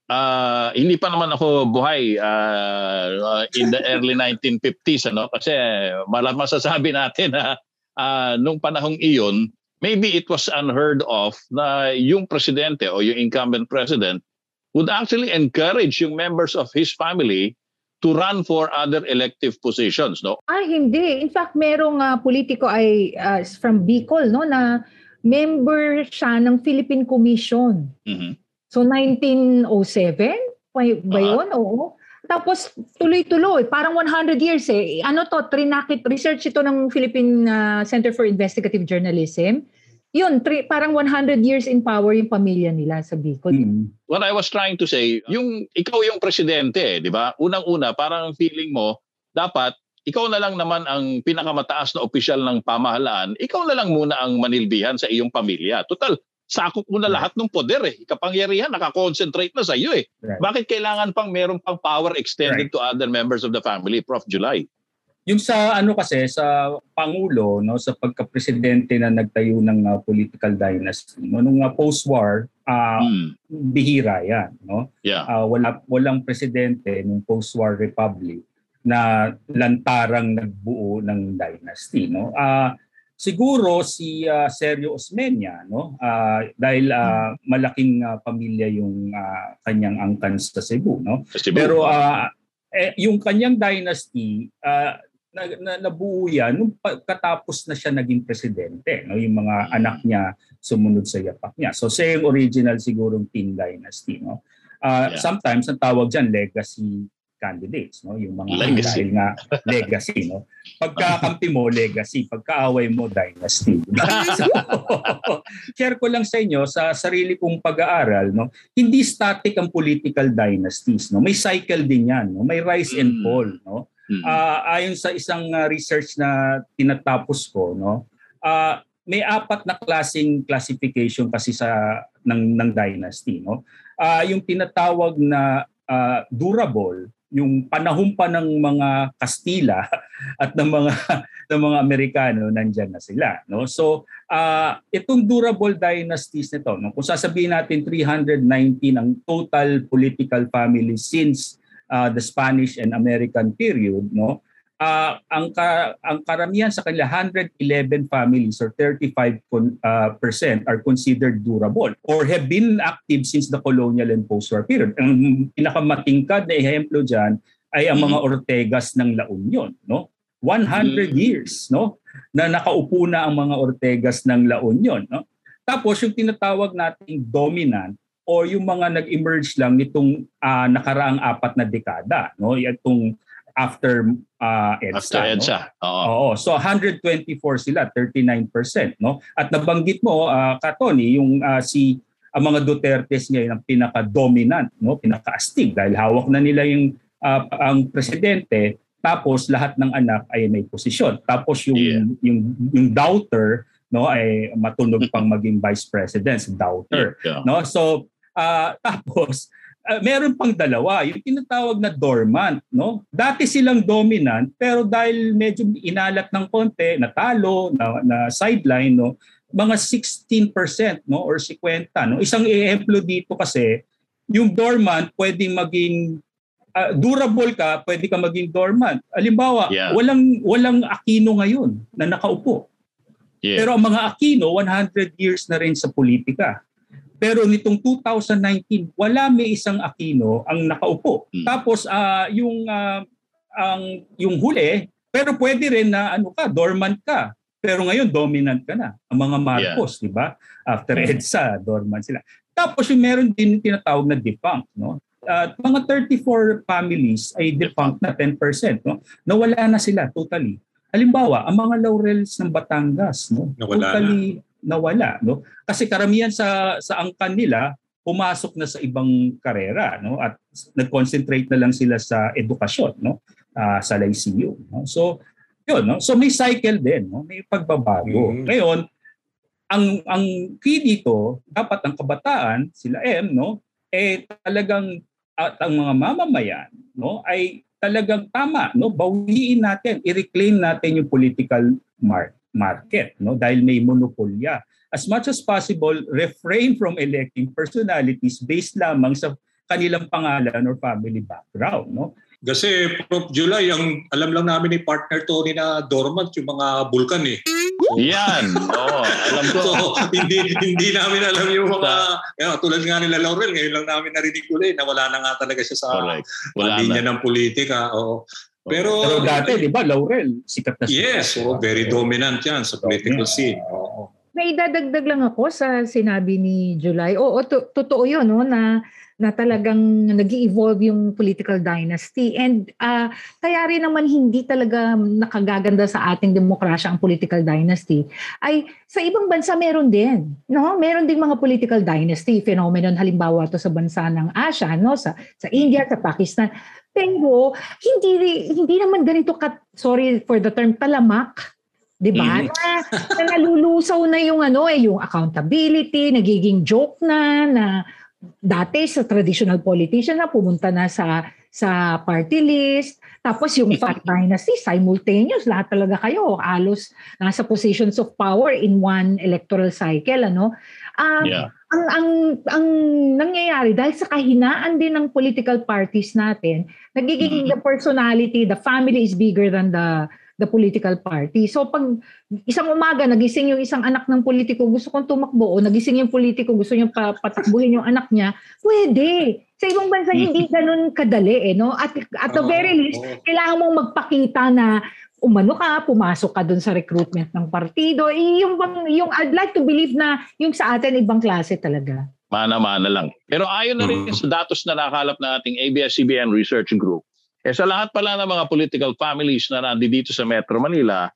ah, hindi pa naman ako buhay ah, in the early 1950s ano kasi malam masasabi natin na ah, nung panahong iyon maybe it was unheard of na yung presidente o yung incumbent president would actually encourage yung members of his family to run for other elective positions no Ah, hindi. In fact, merong ah, politiko ay ah, from Bicol, no, na member siya ng Philippine Commission. Mhm. So 1907 ba ba Ah. yun? Oo. Tapos tuloy-tuloy, parang 100 years eh. Ano to, trinakit, research ito ng Philippine ah, Center for Investigative Journalism. Yun, tri, parang 100 years in power yung pamilya nila sa Bicol. what I was trying to say, yung ikaw yung presidente, eh, di ba? Unang-una, parang feeling mo, dapat ikaw na lang naman ang pinakamataas na opisyal ng pamahalaan, ikaw na lang muna ang manilbihan sa iyong pamilya. Total, sakop mo na lahat ng poder eh. Kapangyarihan, nakakonsentrate na sa iyo eh. Right. Bakit kailangan pang meron pang power extended to other members of the family, Prof. July? yung sa ano kasi sa pangulo no sa pagka-presidente na nagtayo ng uh, political dynasty no nung uh, post-war uh, mm. bihira yan no yeah. uh, wala walang presidente ng post-war republic na lantarang nagbuo ng dynasty no uh, siguro si uh, Sergio Osmeña no uh, dahil uh, malaking uh, pamilya yung uh, kanyang angkan sa Cebu no Cebu. pero uh, eh, yung kanyang dynasty uh, na, na nabuo yan nung katapos na siya naging presidente. No? Yung mga anak niya sumunod sa yapak niya. So yung original sigurong Qing dynasty. No? Uh, yeah. Sometimes ang tawag dyan legacy candidates, no? Yung mga legacy. dahil nga legacy, no? Pagkakampi mo legacy, pagkaaway mo dynasty. share ko lang sa inyo sa sarili kong pag-aaral, no? Hindi static ang political dynasties, no? May cycle din 'yan, no? May rise and mm. fall, no? Uh, ayon sa isang uh, research na tinatapos ko, no, uh, may apat na klasing classification kasi sa ng ng dynasty, no. Uh, yung tinatawag na uh, durable, yung panahon pa ng mga Kastila at ng mga ng mga Amerikano nandiyan na sila no so uh, itong durable dynasties nito no kung sasabihin natin 319 ang total political family since uh, the Spanish and American period, no? Uh, ang ka, ang karamihan sa kanila 111 families or 35 con, uh, percent are considered durable or have been active since the colonial and post-war period. Ang pinakamatingkad na ehemplo diyan ay ang mga mm-hmm. Ortegas ng La Union, no? 100 mm-hmm. years, no? Na nakaupo na ang mga Ortegas ng La Union, no? Tapos yung tinatawag nating dominant o yung mga nag-emerge lang nitong uh, nakaraang apat na dekada, no? Itong after uh, EDSA. After EDSA. No? Oo. Oo. So 124 sila, 39%, no? At nabanggit mo uh, ka Tony, yung uh, si ang mga Dutertes ngayon ang pinaka-dominant, no? Pinaka-astig dahil hawak na nila yung uh, ang presidente tapos lahat ng anak ay may posisyon. Tapos yung yeah. yung yung doubter no ay matunog pang maging vice president, doubter, yeah. no? So Uh, tapos, uh, meron pang dalawa, yung tinatawag na dormant. No? Dati silang dominant, pero dahil medyo inalat ng konti, natalo, na, na sideline, no? mga 16% no? or 50%. No? Isang ehemplo dito kasi, yung dormant pwedeng maging uh, durable ka, pwede ka maging dormant. Alimbawa, yeah. walang walang Aquino ngayon na nakaupo. Yeah. Pero ang mga Aquino, 100 years na rin sa politika. Pero nitong 2019, wala may isang Aquino ang nakaupo. Hmm. Tapos uh, yung uh, ang yung huli, pero pwede rin na ano ka, dormant ka. Pero ngayon dominant ka na. Ang mga Marcos, yeah. 'di ba? After hmm. EDSA, dormant sila. Tapos yung meron din tinatawag na defunct, no? Uh, mga 34 families ay defunct na 10%, no? Nawala na sila totally. Halimbawa, ang mga laurels ng Batangas, no? Nawala totally na nawala no? Kasi karamihan sa sa angkan nila pumasok na sa ibang karera no? At nag-concentrate na lang sila sa edukasyon no? Uh, sa Lyceum no? So yun no? So may cycle din no? May pagbabago. Mm-hmm. ngayon ang ang key dito dapat ang kabataan sila M no? Eh talagang at ang mga mamamayan no? Ay talagang tama no? Bawiin natin i-reclaim natin yung political mark market no dahil may monopolya as much as possible refrain from electing personalities based lamang sa kanilang pangalan or family background no kasi Prof. July, ang alam lang namin ni partner Tony na dormant yung mga bulkan eh. So, Yan. Oo, alam ko. So, hindi hindi namin alam yung mga eh, tulad nga nila Laurel, ngayon lang namin narinig ulit na wala na nga talaga siya sa Wala linya na. ng politika. Oo. Pero, Pero dati, di ba, Laurel, sikat na sikat. Yes, oh, very dominant yan sa political scene. Oo. May dadagdag lang ako sa sinabi ni July. Oo, to- totoo yun, no, na na talagang nag evolve yung political dynasty. And uh, kaya rin naman hindi talaga nakagaganda sa ating demokrasya ang political dynasty, ay sa ibang bansa meron din. No? Meron din mga political dynasty phenomenon, halimbawa to sa bansa ng Asia, no? sa, sa India, sa Pakistan. Pero hindi hindi naman ganito ka sorry for the term talamak 'di ba? Mm. Na, na nalulusaw na yung ano eh yung accountability, nagiging joke na na dati sa traditional politician na pumunta na sa sa party list. Tapos yung Fat Dynasty, simultaneous, lahat talaga kayo, halos nasa positions of power in one electoral cycle. Ano? Um, Yeah. ang, ang, ang nangyayari, dahil sa kahinaan din ng political parties natin, nagiging the personality, the family is bigger than the the political party. So pag isang umaga nagising yung isang anak ng politiko gusto kong tumakbo o nagising yung politiko gusto niya pa, patakbuhin yung anak niya, pwede. Sa ibang bansa hindi ganun kadali eh, no? At at the Oo, very least, kailangan mong magpakita na umano ka, pumasok ka dun sa recruitment ng partido. Eh, yung, bang, yung I'd like to believe na yung sa atin ibang klase talaga. Mana-mana lang. Pero ayon na rin Mm. sa datos na nakalap ng ating ABS-CBN Research Group, eh sa lahat pala ng mga political families na nandito sa Metro Manila,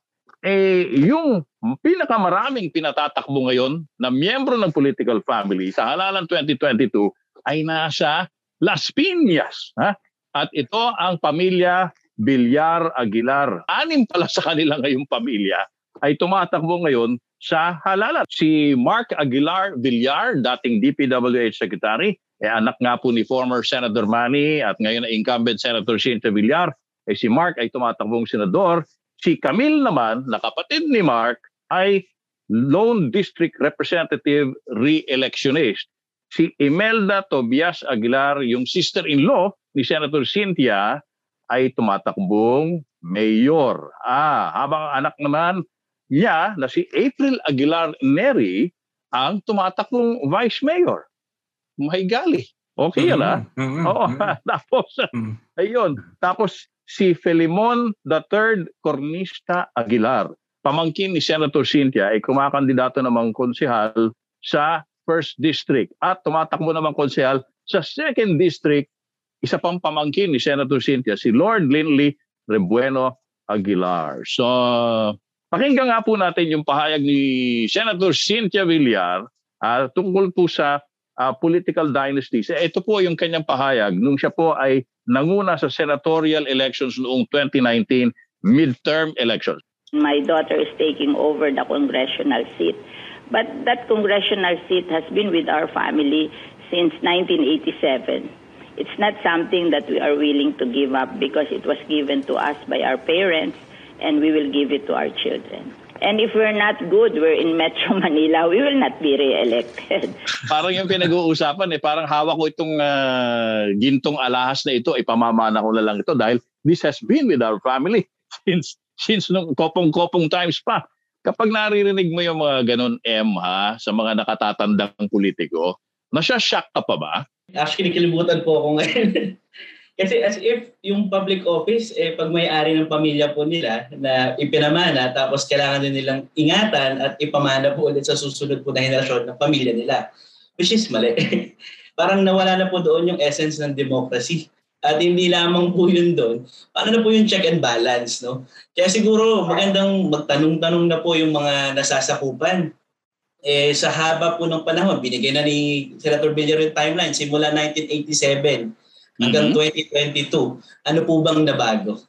eh yung pinakamaraming pinatatakbo ngayon na miyembro ng political family sa halalan 2022 ay nasa Las Piñas. Ha? At ito ang pamilya Villar Aguilar. Anim pala sa kanila ngayong pamilya ay tumatakbo ngayon sa halalan. Si Mark Aguilar Villar, dating DPWH Secretary, eh, anak nga po ni former Senator Manny at ngayon ay incumbent Senator Cynthia Villar. Eh, si Mark ay tumatakbong senador. Si Camille naman, na kapatid ni Mark, ay Lone District Representative re-electionist. Si Imelda Tobias Aguilar, yung sister-in-law ni Senator Cynthia, ay tumatakbong mayor. Ah, habang anak naman niya na si April Aguilar Neri ang tumatakbong vice mayor. May gali. Okay yan ah. Mhm, Oo. mhm. Tapos, Mm. ayun. Tapos si Felimon III Cornista Aguilar, pamangkin ni Senator Cynthia, ay kumakandidato namang konsehal sa First District at tumatakbo namang konsehal sa Second District, isa pang pamangkin ni Senator Cynthia, si Lord Linley Rebueno Aguilar. So, pakinggan nga po natin yung pahayag ni Senator Cynthia Villar ah, tungkol po sa ah, political dynasties. Ito po yung kanyang pahayag nung siya po ay nanguna sa senatorial elections noong 2019 midterm elections. my daughter is taking over the congressional seat. But that congressional seat has been with our family since 1987. It's not something that we are willing to give up because it was given to us by our parents and we will give it to our children. And if we're not good, we're in Metro Manila, we will not be re-elected. Parang yung pinag-uusapan eh, parang hawak ko itong ah, gintong alahas na ito, ipamamana ko na lang ito dahil this has been with our family since since nung kopong-kopong times pa. Kapag naririnig mo yung mga ganun M ha, sa mga nakatatandang politiko, nasya-shock ka pa ba? Actually, kilibutan po ako ngayon. Kasi as if yung public office, eh, pag may-ari ng pamilya po nila na ipinamana, tapos kailangan din nilang ingatan at ipamana po ulit sa susunod po na henerasyon ng pamilya nila. Which is mali. Parang nawala na po doon yung essence ng democracy. At hindi lamang po yun doon. Paano na po yung check and balance, no? Kaya siguro magandang magtanong-tanong na po yung mga nasasakupan. Eh, sa haba po ng panahon, binigay na ni Senator Villar yung timeline simula 1987 hanggang 2022. Ano po bang nabago?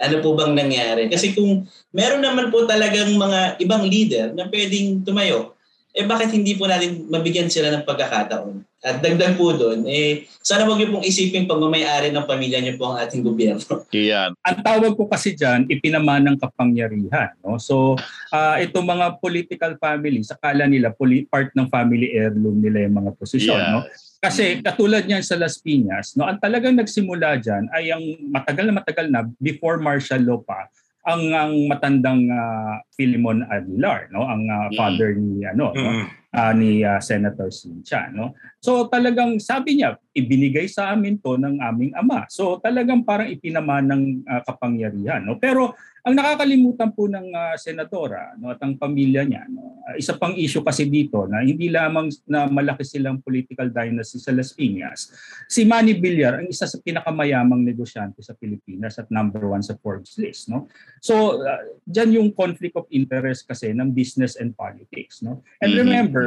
Ano po bang nangyari? Kasi kung meron naman po talagang mga ibang leader na pwedeng tumayo, eh bakit hindi po natin mabigyan sila ng pagkakataon? At dagdag po doon, eh sana wag niyo pong isipin pagmamayari ng pamilya niyo po ang ating gobyerno. Yan. Ang tawag ko kasi dyan, ipinamanang kapangyarihan. No? So, ah itong mga political families, akala nila poli- part ng family heirloom nila yung mga posisyon. No? Kasi katulad niyan sa Las Piñas, no, ang talagang nagsimula diyan ay ang matagal na matagal na before martial law pa ang ang matandang ah, Philemon Aguilar, no, ang Mm. father ni ano, no, Ah, ni ah, Senator Sincha, no. So talagang sabi niya, ibinigay sa amin to ng aming ama. So talagang parang ipinaman ng ah, kapangyarihan, no. Pero ang nakakalimutan po ng ah, senadora no, at ang pamilya niya, no, isa pang issue kasi dito na hindi lamang na malaki silang political dynasty sa Las Piñas. Si Manny Villar ang isa sa pinakamayamang negosyante sa Pilipinas at number one sa Forbes list. No? So, uh, dyan yung conflict of interest kasi ng business and politics. No? And Mhm. remember,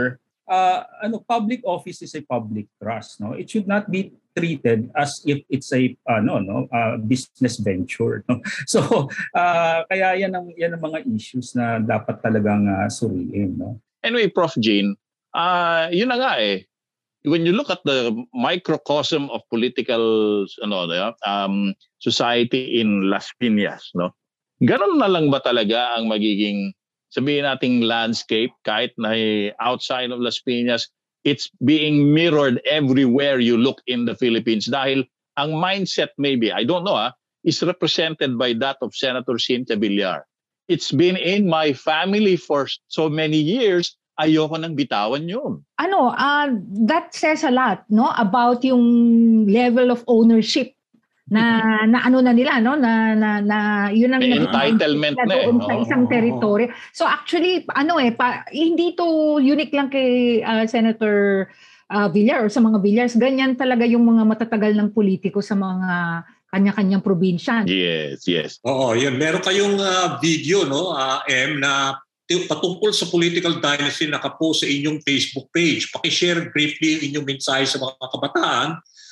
uh, ano public office is a public trust. No? It should not be treated as if it's a ano no uh, business venture no so uh, kaya yan ang yan ang mga issues na dapat talagang uh, suriin no Anyway, Prof. Jean, ah yun na nga eh. when you look at the microcosm of political ano um, society in Las Piñas no Ganon na lang ba talaga ang magiging sabihin nating landscape kahit na outside of Las Piñas it's being mirrored everywhere you look in the Philippines dahil ang mindset maybe I don't know ah is represented by that of Senator Cynthia Villar. It's been in my family for so many years ayoko nang bitawan yun. Ano, uh, that says a lot no about yung level of ownership na na ano na nila no na na, na yun ang May entitlement na, na doon eh, sa isang territory. So actually ano eh pa, hindi to unique lang kay uh, Senator uh, Villar or sa mga Villars ganyan talaga yung mga matatagal ng politiko sa mga kanya-kanyang probinsya. Yes, yes. Oo, yun. Meron kayong uh, video, no, uh, M, na patungkol sa political dynasty nakapost sa inyong Facebook page. Pakishare briefly ang inyong mensahe sa mga kabataan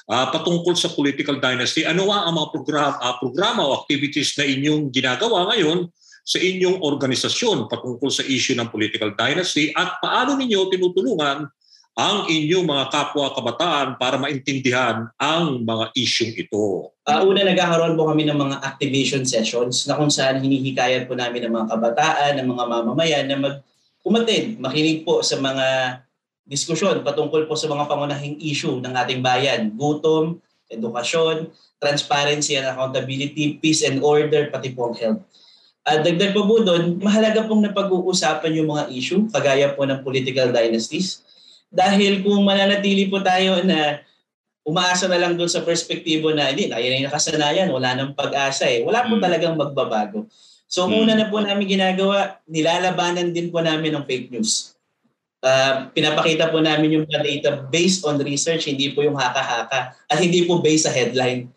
uh, patungkol sa political dynasty. Ano ang mga program, uh, programa o activities na inyong ginagawa ngayon sa inyong organisasyon patungkol sa issue ng political dynasty at paano ninyo tinutulungan ang inyong mga kapwa kabataan para maintindihan ang mga isyong ito? Uh, una, nagkakaroon po kami ng mga activation sessions na kung saan hinihikayat po namin ng mga kabataan, ng mga mamamayan na mag umatid, makinig po sa mga diskusyon patungkol po sa mga pangunahing issue ng ating bayan. Gutom, edukasyon, transparency and accountability, peace and order, pati po ang health. At dagdag po po doon, mahalaga pong napag-uusapan yung mga issue, kagaya po ng political dynasties, dahil kung mananatili po tayo na umaasa na lang doon sa perspektibo na hindi, na yan nakasanayan, wala nang pag-asa eh. Wala po hmm. talagang magbabago. So hmm. una na po namin ginagawa, nilalabanan din po namin ng fake news. Uh, pinapakita po namin yung data based on research, hindi po yung haka-haka at hindi po based sa headline.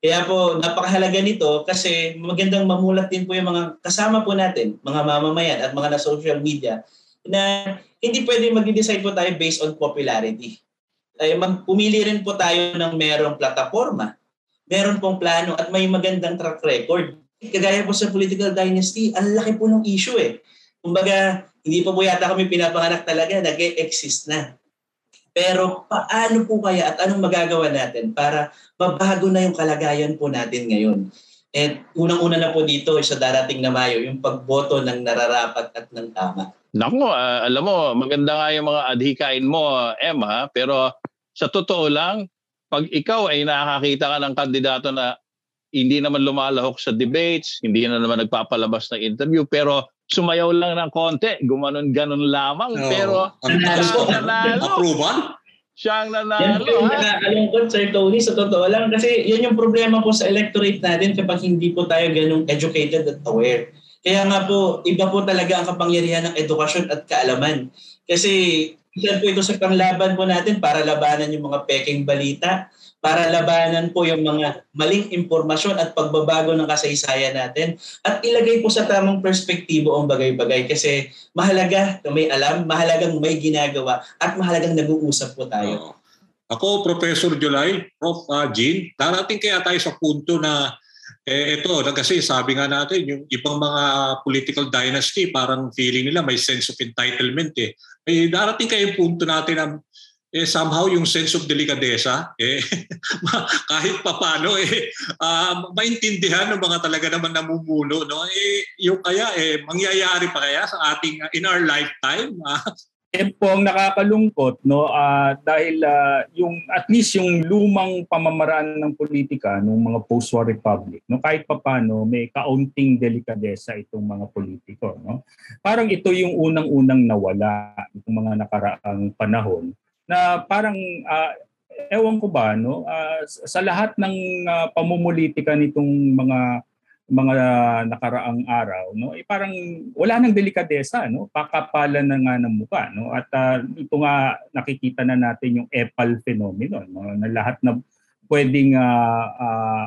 Kaya po napakahalaga nito kasi magandang mamulat din po yung mga kasama po natin, mga mamamayan at mga na social media na hindi pwede mag-decide po tayo based on popularity. Ay magpumili rin po tayo ng merong plataforma, meron pong plano at may magandang track record. Kagaya po sa political dynasty, ang laki po ng issue eh. Kumbaga, hindi pa po yata kami pinapanganak talaga, nag-exist na. Pero paano po kaya at anong magagawa natin para mabago na yung kalagayan po natin ngayon? At unang-una na po dito sa darating na Mayo, yung pagboto ng nararapat at ng tama. Nako, uh, alam mo, maganda nga yung mga adhikain mo, Emma, pero sa totoo lang, pag ikaw ay nakakita ka ng kandidato na hindi naman lumalahok sa debates, hindi na naman nagpapalabas ng interview, pero sumayaw lang ng konti, gumanon-ganon lamang, oh, pero siya nanalo. Approval? Siya ang nanalo. Yan yung nakakalungkot, Sir Tony, sa totoo lang. Kasi yan yung problema po sa electorate natin kapag hindi po tayo ganong educated at aware. Kaya nga po, iba po talaga ang kapangyarihan ng edukasyon at kaalaman. Kasi isa po ito sa panglaban po natin para labanan yung mga peking balita, para labanan po yung mga maling impormasyon at pagbabago ng kasaysayan natin at ilagay po sa tamang perspektibo ang bagay-bagay kasi mahalaga na may alam, mahalagang may ginagawa at mahalagang nag-uusap po tayo. Ako, Professor July, Prof. Uh, Jean, darating kaya tayo sa punto na eh ito, kasi sabi nga natin, yung ibang mga political dynasty, parang feeling nila may sense of entitlement eh. Eh darating kayo punto natin na eh, somehow yung sense of delikadesa, eh, kahit papano, eh, uh, maintindihan ng mga talaga naman namumuno. No? Eh, yung kaya, eh, mangyayari pa kaya sa ating, in our lifetime, uh, yan po ang nakakalungkot no uh, dahil uh, yung at least yung lumang pamamaraan ng politika ng mga post-war republic no kahit papaano may kaunting delikadesa itong mga politiko no parang ito yung unang-unang nawala itong mga nakaraang panahon na parang uh, ewan ko ba no? Uh, sa lahat ng uh, pamumulitika nitong mga mga nakaraang araw no? Eh parang wala nang delikadesa no? Pakapalan na nga ng mukha no? At uh, ito nga nakikita na natin yung EPAL phenomenon no? Na lahat na pwedeng uh, uh,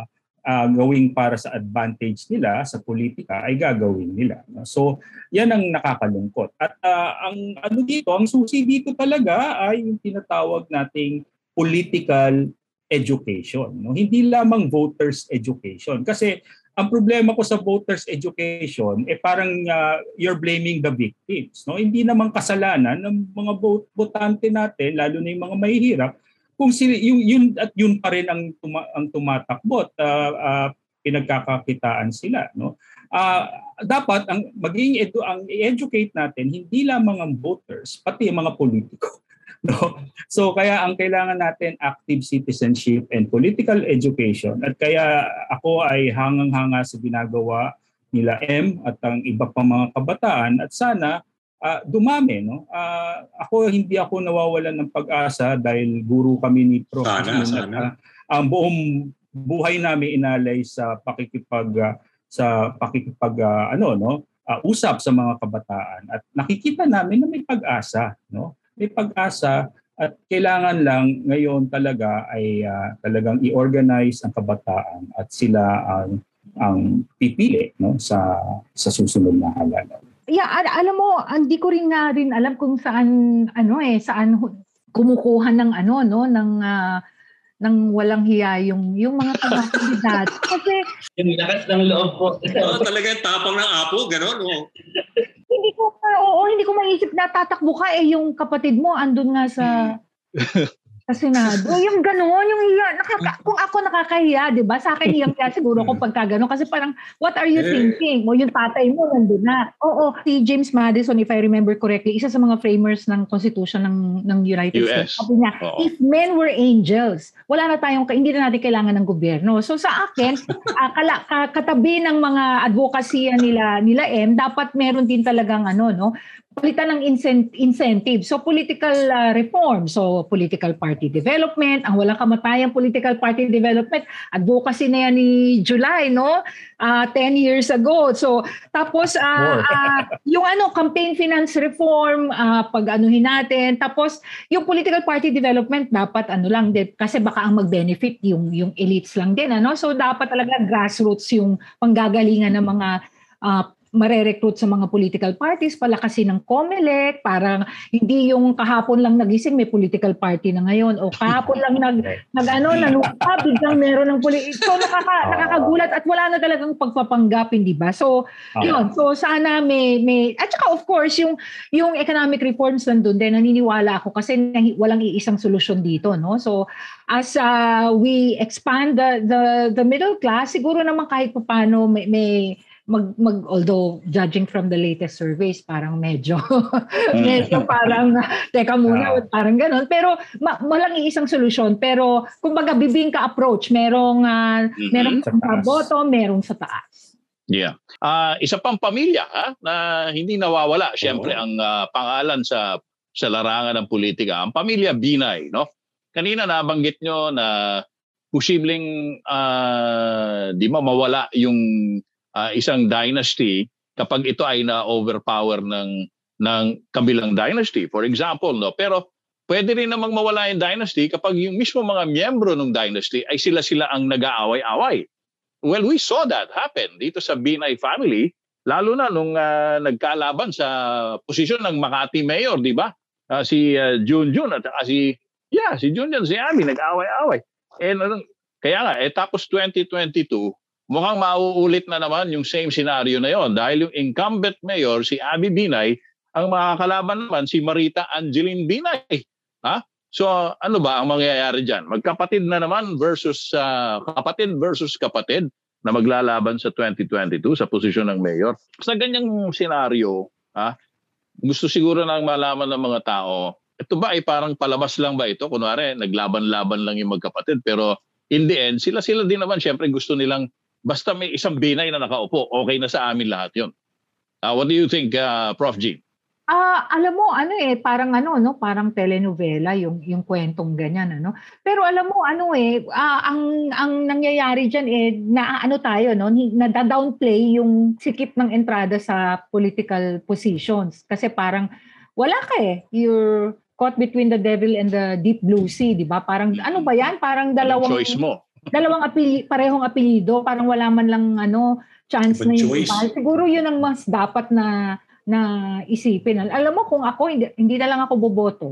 uh, gawing para sa advantage nila sa politika ay gagawin nila no? so yan ang nakakalungkot. At uh, ang ano dito ang susi dito talaga ay yung tinatawag nating political education no? Hindi lamang voters education. Kasi ang problema ko sa voters education eh parang uh, you're blaming the victims no? Hindi naman kasalanan ng mga bot- botante natin lalo na yung mga mahihirap kung sila yung yun at yun pa rin ang tuma, ang tumatakbo at uh, uh, pinagkakakitaan sila no? Uh, dapat ang maging edu ang educate natin hindi lamang ang voters pati ang mga politiko no? So kaya ang kailangan natin active citizenship and political education. At kaya ako ay hangang-hanga sa ginagawa nila M at ang iba pang mga kabataan. At sana uh, dumami no uh, ako hindi ako nawawalan ng pag-asa dahil guru kami ni Prof. Sana, sana. At, uh, ang buong buhay namin inalay sa pakikipag uh, sa pakikipag uh, ano no uh, usap sa mga kabataan at nakikita namin na may pag-asa no may pag-asa at kailangan lang ngayon talaga ay uh, talagang i-organize ang kabataan at sila ang ang pipili no sa sa susunod na halalan. Yeah, al- alam mo, hindi ko rin nga rin alam kung saan ano eh saan kumukuha ng ano no ng uh, ng walang hiya yung yung mga kandidato kasi yung lakas ng loob po. oh, talaga tapang ng apo, gano'n. Oh hindi ko oo, hindi ko maisip na tatakbo ka eh yung kapatid mo andun nga sa sa Senado. Yung gano'n, yung hiya. Nakaka, kung ako nakakahiya, di ba? Sa akin hiyang kaya siguro kung pagka gano'n. Kasi parang, what are you thinking? O yung tatay mo nandun na. Oo, si James Madison, if I remember correctly, isa sa mga framers ng Constitution ng, ng United US. States. Sabi niya, Oo. if men were angels, wala na tayong, hindi na natin kailangan ng gobyerno. So sa akin, uh, kala, ka, katabi ng mga advokasya nila, nila M, dapat meron din talagang ano, no? Palitan ng incent- incentive. So political uh, reform, so political party development, ang walang kamatayang political party development, advocacy na yan ni July, no? Uh, 10 years ago. So tapos uh, uh, yung ano campaign finance reform, uh, pag-anuhin natin. Tapos yung political party development dapat ano lang din kasi baka ang mag-benefit yung yung elites lang din, ano? So dapat talaga grassroots yung panggagalingan ng mga uh, marerecruit sa mga political parties, palakasin ng COMELEC, parang hindi yung kahapon lang nagising may political party na ngayon o kahapon lang nag, nag ano, nanuka, biglang meron ng political. So nakaka, nakakagulat at wala na talagang pagpapanggap, hindi ba? So, yun. So sana may, may at saka of course, yung, yung economic reforms nandun din, naniniwala ako kasi walang iisang solusyon dito, no? So, as uh, we expand the, the, the middle class, siguro naman kahit pa paano may, may mag, mag although judging from the latest surveys parang medyo medyo parang teka muna uh, parang ganoon pero ma, walang iisang solusyon. Pero kumbaga bibingka approach. Merong uh, mm-hmm. merong sa boto merong sa taas. Yeah. Uh, isa pang pamilya ha, na hindi nawawala. Siyempre oh. ang uh, pangalan sa sa larangan ng politika ang pamilya Binay no? Kanina nabanggit nyo na posibleng uh, di ma mawala yung uh, isang dynasty kapag ito ay na-overpower ng ng kabilang dynasty. For example, no, pero pwede rin namang mawala yung dynasty kapag yung mismo mga miyembro ng dynasty ay sila-sila ang nag-aaway-away. Well, we saw that happen dito sa Binay family, lalo na nung uh, nagkalaban sa posisyon ng Makati Mayor, di ba? Uh, si uh, Junjun at uh, si yeah, si Junjun si Ami nag-aaway-away. And uh, kaya nga eh tapos 2022 mukhang mauulit na naman yung same scenario na yon dahil yung incumbent mayor si Abby Binay ang makakalaban naman si Marita Angeline Binay. Ha? So ano ba ang mangyayari diyan? Magkapatid na naman versus uh, kapatid versus kapatid na maglalaban sa 2022 sa posisyon ng mayor. Sa ganyang senaryo, ha? Gusto siguro nang malaman ng mga tao, ito ba ay parang palabas lang ba ito? Kunwari, naglaban-laban lang yung magkapatid pero in the end, sila-sila din naman syempre gusto nilang Basta may isang binay na nakaupo, okay na sa amin lahat yon. Uh, what do you think, uh, Prof. G? Ah, uh, alam mo ano eh parang ano no, parang telenovela yung yung kwentong ganyan ano. Pero alam mo ano eh uh, ang ang nangyayari diyan eh na ano tayo no, na downplay yung sikip ng entrada sa political positions kasi parang wala ka eh. You're caught between the devil and the deep blue sea, 'di ba? Parang ano ba 'yan? Parang dalawang choice mo dalawang apeli, parehong apelyido, parang wala man lang ano chance But na choice. yung Siguro yun ang mas dapat na na isipin. Alam mo kung ako hindi, hindi na lang ako boboto.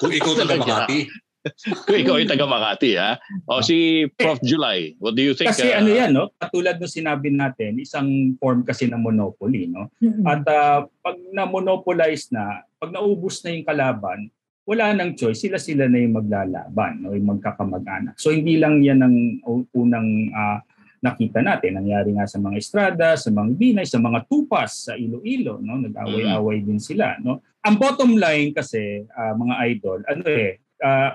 Kung ikaw taga Makati. Kung ikaw ay taga Makati, ha? O si Prof. July, what do you think? Kasi uh, ano yan, no? Katulad ng sinabi natin, isang form kasi ng monopoly, no? At uh, pag na-monopolize na, pag naubos na yung kalaban, wala nang choice, sila-sila na yung maglalaban, no? yung magkakamag-anak. So hindi lang yan ang unang uh, nakita natin. Nangyari nga sa mga estrada, sa mga binay, sa mga tupas sa Iloilo, no? Nag-away-away din sila, no? Ang bottom line kasi, uh, mga idol, ano eh, uh,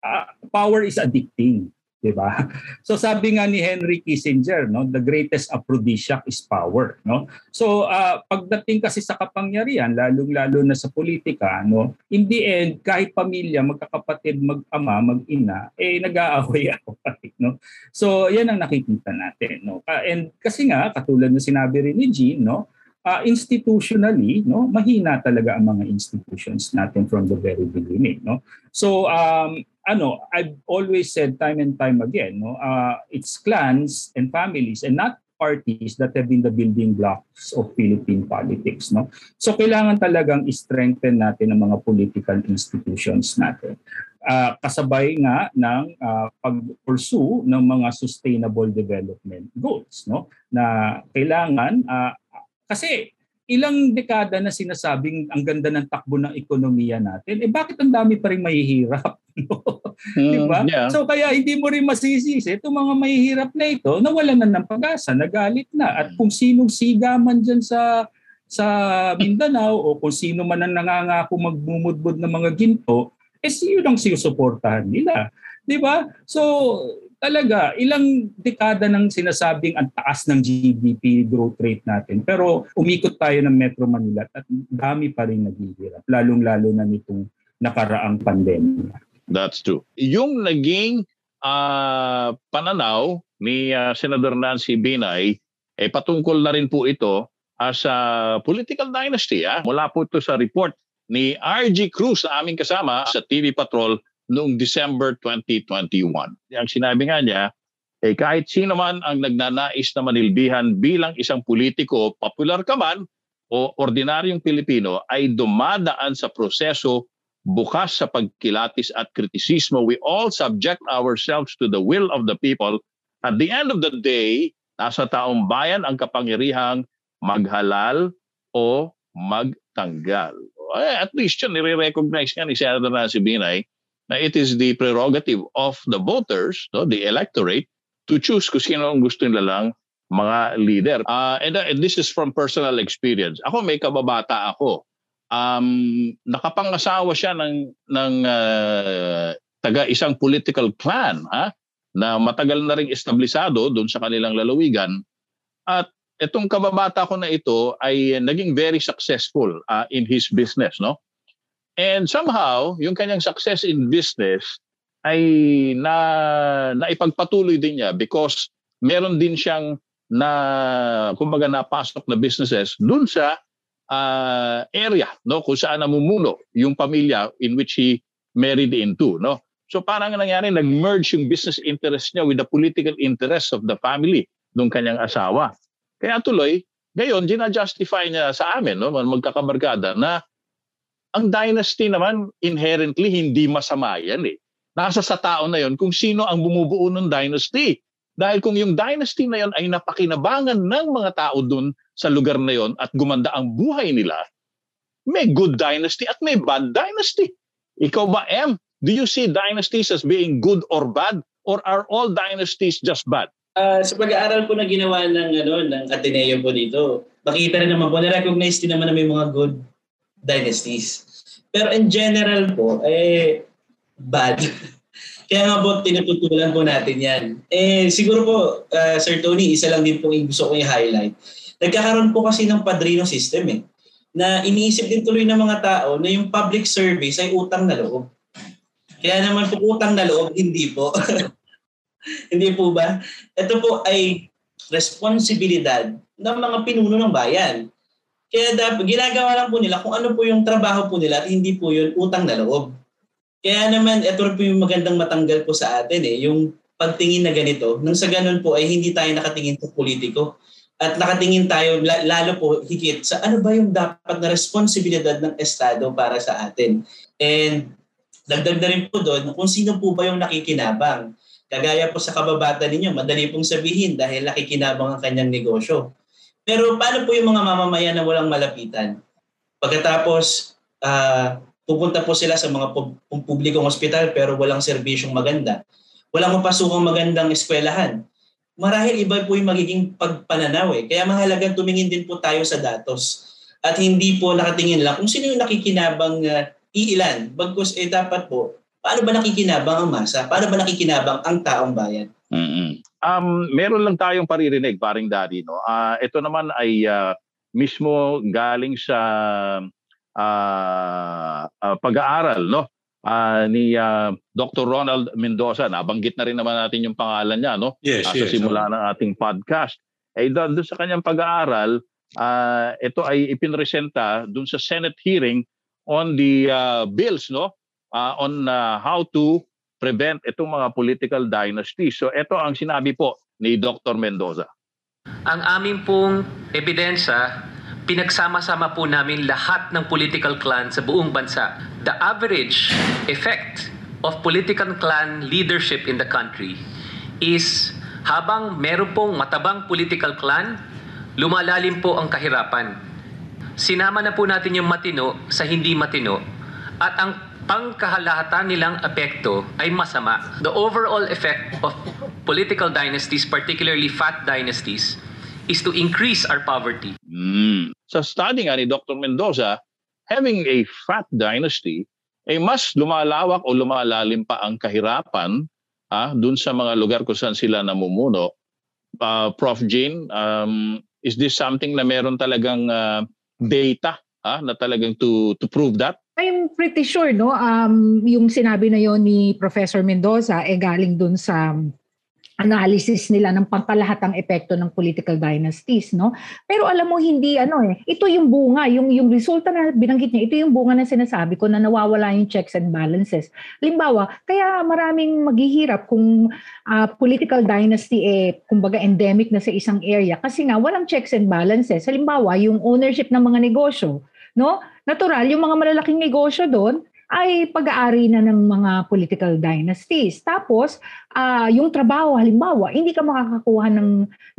uh, power is addicting, 'di ba? So sabi nga ni Henry Kissinger, no, the greatest aphrodisiac is power, no? So uh, pagdating kasi sa kapangyarihan, lalong-lalo na sa politika, no, in the end kahit pamilya, magkakapatid, mag-ama, mag-ina, eh nag-aaway-away, no? So 'yan ang nakikita natin, no? Uh, and kasi nga katulad ng sinabi rin ni Jean, no, uh, institutionally, no, mahina talaga ang mga institutions natin from the very beginning, no. So um ano, I've always said time and time again, no, uh, it's clans and families and not parties that have been the building blocks of Philippine politics, no. So kailangan talagang strengthen natin ang mga political institutions natin. Uh, kasabay nga ng uh, pag-pursue ng mga sustainable development goals, no, na kailangan uh, kasi ilang dekada na sinasabing ang ganda ng takbo ng ekonomiya natin, eh bakit ang dami pa rin mahihirap? mm, diba? Yeah. So kaya hindi mo rin masisisi itong mga mahihirap na ito, nawalan na ng pag-asa, nagalit na. At kung sinong siga man dyan sa sa Mindanao o kung sino man ang nangangako magmumudbud ng mga ginto, eh sino ang sinusuportahan nila. Di ba? So, talaga, ilang dekada nang sinasabing ang taas ng GDP growth rate natin. Pero umikot tayo ng Metro Manila at dami pa rin naghihirap, lalong-lalo na nitong nakaraang pandemya. That's true. Yung naging uh, pananaw ni uh, Senator Nancy Binay, eh patungkol na rin po ito as a political dynasty. Ah. Mula po ito sa report ni RG Cruz aming kasama sa TV Patrol noong December 2021. Ang sinabi nga niya, eh kahit sino man ang nagnanais na manilbihan bilang isang politiko, popular ka man o ordinaryong Pilipino, ay dumadaan sa proseso bukas sa pagkilatis at kritisismo. We all subject ourselves to the will of the people. At the end of the day, nasa taong bayan ang kapangyarihang maghalal o magtanggal. Eh, at least yun, nire-recognize nga ni Senator Nancy Binay na it is the prerogative of the voters, no, the electorate, to choose kung sino ang gusto nila lang mga leader. Uh, and, uh, and this is from personal experience. Ako may kababata ako. Um, nakapangasawa siya ng, ng uh, taga isang political clan ha? na matagal na ring establisado doon sa kanilang lalawigan. At itong kababata ko na ito ay naging very successful uh, in his business. no And somehow, yung kanyang success in business ay na naipagpatuloy din niya because meron din siyang na kumbaga napasok na businesses dun sa uh, area no kung saan namumuno yung pamilya in which he married into no? So parang nangyari nag-merge yung business interest niya with the political interests of the family nung kanyang asawa. Kaya tuloy ngayon gina-justify niya sa amin no magkakabarkada na ang dynasty naman, inherently, hindi masama yan eh. Nasa sa tao na yon kung sino ang bumubuo ng dynasty. Dahil kung yung dynasty na yon ay napakinabangan ng mga tao dun sa lugar na yon at gumanda ang buhay nila, may good dynasty at may bad dynasty. Ikaw ba, M? Do you see dynasties as being good or bad? Or are all dynasties just bad? Uh, sa pag-aaral po na ginawa ng, ano, ng Ateneo po dito, makita rin naman po, na-recognize din naman na may mga good dynasties. Pero in general po, eh, bad. Kaya nga po, tinututulan po natin yan. Eh, siguro po, uh, Sir Tony, isa lang din po yung gusto ko i-highlight. Nagkakaroon po kasi ng padrino system eh. Na iniisip din tuloy ng mga tao na yung public service ay utang na loob. Kaya naman po utang na loob, hindi po. hindi po ba? Ito po ay responsibilidad ng mga pinuno ng bayan. Kaya dapat, ginagawa lang po nila kung ano po yung trabaho po nila at hindi po yun utang na loob. Kaya naman, ito po yung magandang matanggal po sa atin eh, yung pagtingin na ganito. Nang sa ganun po ay hindi tayo nakatingin sa politiko. At nakatingin tayo lalo po higit sa ano ba yung dapat na responsibilidad ng Estado para sa atin. And Dagdag na rin po doon kung sino po ba yung nakikinabang. Kagaya po sa kababata ninyo, madali pong sabihin dahil nakikinabang ang kanyang negosyo. Pero paano po yung mga mamamayan na walang malapitan? Pagkatapos, uh, pupunta po sila sa mga pub- publikong ospital pero walang serbisyong maganda. Walang mapasukang magandang eskwelahan. Marahil iba po yung magiging pagpananaw eh. Kaya mahalagang tumingin din po tayo sa datos at hindi po nakatingin lang kung sino yung nakikinabang uh, iilan. Bagkus eh dapat po, paano ba nakikinabang ang masa? Paano ba nakikinabang ang taong bayan? Mm-hmm. Um, meron lang tayong paririnig, paring daddy. No? Uh, ito naman ay uh, mismo galing sa uh, uh, pag-aaral no? Uh, ni uh, Dr. Ronald Mendoza. Nabanggit na rin naman natin yung pangalan niya no? yes, uh, yes, sa simula no? ng ating podcast. Eh, doon sa kanyang pag-aaral, uh, ito ay ipinresenta doon sa Senate hearing on the uh, bills no uh, on uh, how to prevent itong mga political dynasties. So ito ang sinabi po ni Dr. Mendoza. Ang aming pong ebidensya, pinagsama-sama po namin lahat ng political clan sa buong bansa. The average effect of political clan leadership in the country is habang meron pong matabang political clan, lumalalim po ang kahirapan. Sinama na po natin yung matino sa hindi matino at ang pangkahalahatan nilang epekto ay masama. The overall effect of political dynasties, particularly fat dynasties, is to increase our poverty. Mm. Sa study nga ni Dr. Mendoza, having a fat dynasty ay mas lumalawak o lumalalim pa ang kahirapan ah, dun sa mga lugar kung saan sila namumuno. Uh, Prof. Jane, um, is this something na meron talagang uh, data ah, na talagang to, to prove that? I'm pretty sure, no? Um, yung sinabi na yon ni Professor Mendoza, eh galing dun sa analysis nila ng pangkalahatang epekto ng political dynasties no pero alam mo hindi ano eh ito yung bunga yung yung resulta na binanggit niya ito yung bunga na sinasabi ko na nawawala yung checks and balances limbawa kaya maraming maghihirap kung uh, political dynasty eh kumbaga endemic na sa isang area kasi nga walang checks and balances halimbawa yung ownership ng mga negosyo no natural yung mga malalaking negosyo doon ay pag-aari na ng mga political dynasties. Tapos, uh, yung trabaho, halimbawa, hindi ka makakakuha ng,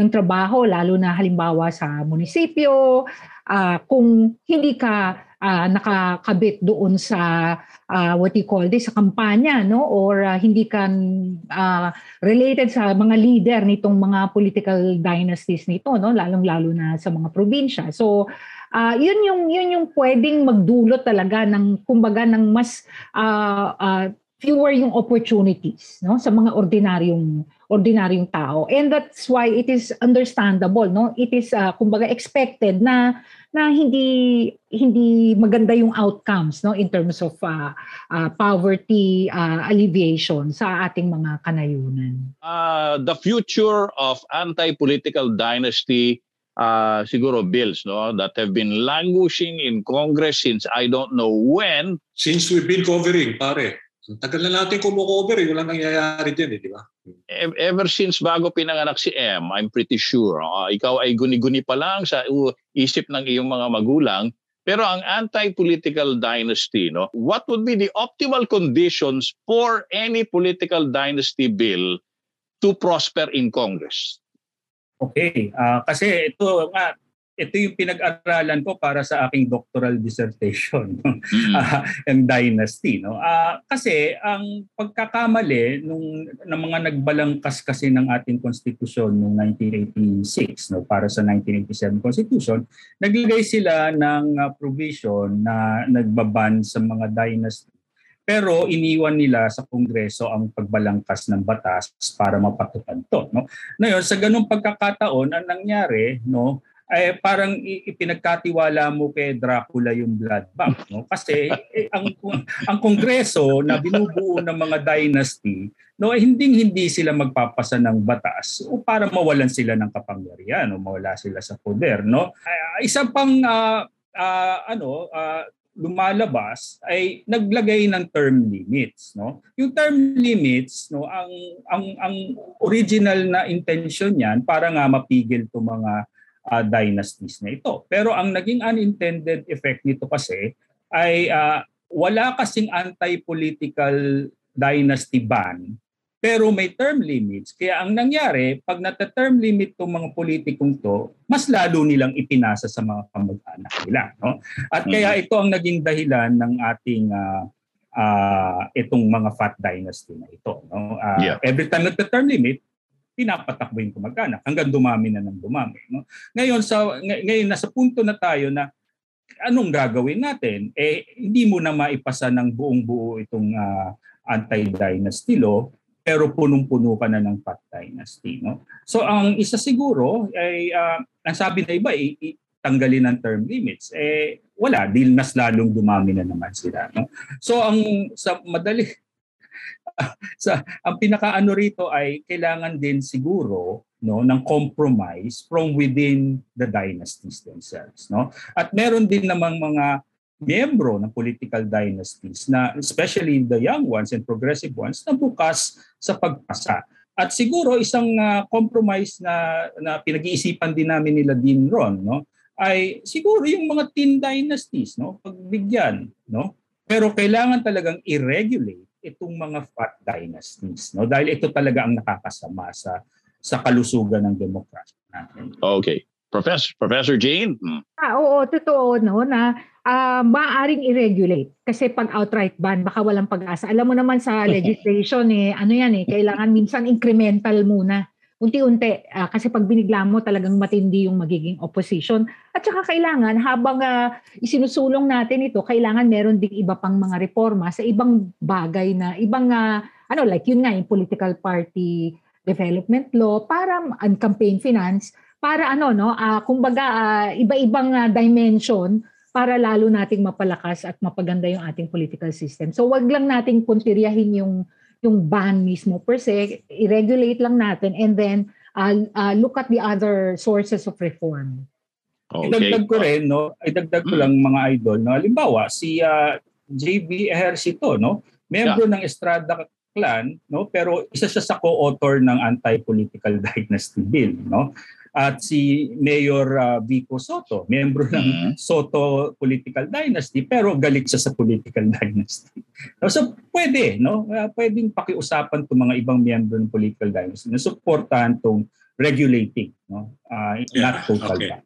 ng trabaho, lalo na halimbawa sa munisipyo, uh, kung hindi ka uh, nakakabit doon sa uh, what you call this, sa kampanya, no? or uh, hindi ka uh, related sa mga leader nitong mga political dynasties nito, no? lalong-lalo na sa mga probinsya. So, uh, yun yung yun yung pwedeng magdulot talaga ng kumbaga ng mas uh, uh, fewer yung opportunities no sa mga ordinaryong ordinaryong tao. And that's why it is understandable no? It is uh, kumbaga expected na na hindi hindi maganda yung outcomes no in terms of uh, uh, poverty uh, alleviation sa ating mga kanayunan. Uh, the future of anti-political dynasty uh, siguro bills no that have been languishing in Congress since I don't know when. Since we've been covering, pare. Tagal na natin kumukover eh. Walang nangyayari din eh, di ba? Ever since bago pinanganak si M, I'm pretty sure. Uh, ikaw ay guni-guni pa lang sa uh, isip ng iyong mga magulang. Pero ang anti-political dynasty, no, what would be the optimal conditions for any political dynasty bill to prosper in Congress? Okay, uh, kasi ito nga ito yung pinag-aralan ko para sa aking doctoral dissertation mm-hmm. uh, ang dynasty no? Uh, kasi ang pagkakamali nung ng mga nagbalangkas kasi ng ating konstitusyon noong 1986 no? Para sa 1987 constitution naglagay sila ng uh, provision na nagbaban sa mga dynasty pero iniwan nila sa Kongreso ang pagbalangkas ng batas para mapatupad to. No? Ngayon, sa ganung pagkakataon, ang nangyari, no, ay parang ipinagkatiwala mo kay Dracula yung blood bank no kasi eh, ang ang kongreso na binubuo ng mga dynasty no eh, hindi hindi sila magpapasa ng batas o para mawalan sila ng kapangyarihan o mawala sila sa poder no uh, isa pang uh, uh, ano uh, lumalabas ay naglagay ng term limits no? Yung term limits no ang ang ang original na intention niyan para nga mapigil to mga uh, dynasties na ito. Pero ang naging unintended effect nito kasi ay uh, wala kasing anti-political dynasty ban pero may term limits. Kaya ang nangyari, pag nata-term limit itong mga politikong to, mas lalo nilang ipinasa sa mga kamag-anak nila. No? At kaya mm-hmm. ito ang naging dahilan ng ating uh, uh, itong mga fat dynasty na ito. No? Uh, yeah. Every time nagta-term limit, pinapatakbo yung kamag-anak hanggang dumami na ng dumami. No? Ngayon, sa, ng- ngayon, nasa punto na tayo na anong gagawin natin? Eh, hindi mo na maipasa ng buong buo itong uh, anti-dynasty law pero punong-puno ka na ng Pat Dynasty. No? So ang isa siguro ay uh, ang sabi na iba i- tanggalin ng term limits eh wala dahil mas lalong dumami na naman sila no so ang sa madali sa ang pinakaano rito ay kailangan din siguro no ng compromise from within the dynasties themselves no at meron din namang mga miyembro ng political dynasties na especially the young ones and progressive ones na bukas sa pagpasa. At siguro isang uh, compromise na na pinag-iisipan din namin nila din Ron no ay siguro yung mga teen dynasties no pagbigyan no pero kailangan talagang i-regulate itong mga fat dynasties no dahil ito talaga ang nakakasama sa sa kalusugan ng demokrasya natin. Okay. Professor Professor Jane. Hmm. Ah, oo, totoo no na uh, maaaring i-regulate kasi pag outright ban baka walang pag-asa. Alam mo naman sa legislation eh ano yan eh kailangan minsan incremental muna. Unti-unti uh, kasi pag binigla mo talagang matindi yung magiging opposition. At saka kailangan habang uh, isinusulong natin ito, kailangan meron ding iba pang mga reforma sa ibang bagay na ibang uh, ano like yun nga yung political party development law para and campaign finance para ano no uh, kumbaga uh, iba-ibang uh, dimension para lalo nating mapalakas at mapaganda yung ating political system. So wag lang nating kontiryahin yung yung ban mismo per se, i-regulate lang natin and then uh, uh, look at the other sources of reform. Okay. Idagdag ko rin, no? Idagdag ko mm. lang mga idol, no? Halimbawa, si uh, JB Ejercito, no? Membro yeah. ng Estrada Clan, no? Pero isa siya sa co-author ng Anti-Political Dynasty Bill, no? At si Mayor uh, Vico Soto, membro ng mm-hmm. Soto political dynasty pero galit siya sa political dynasty. So pwede, no? Uh, pwedeng pakiusapan 'tong mga ibang miyembro ng political dynasty na suportahan tong regulating, no? Uh, yeah, not total okay.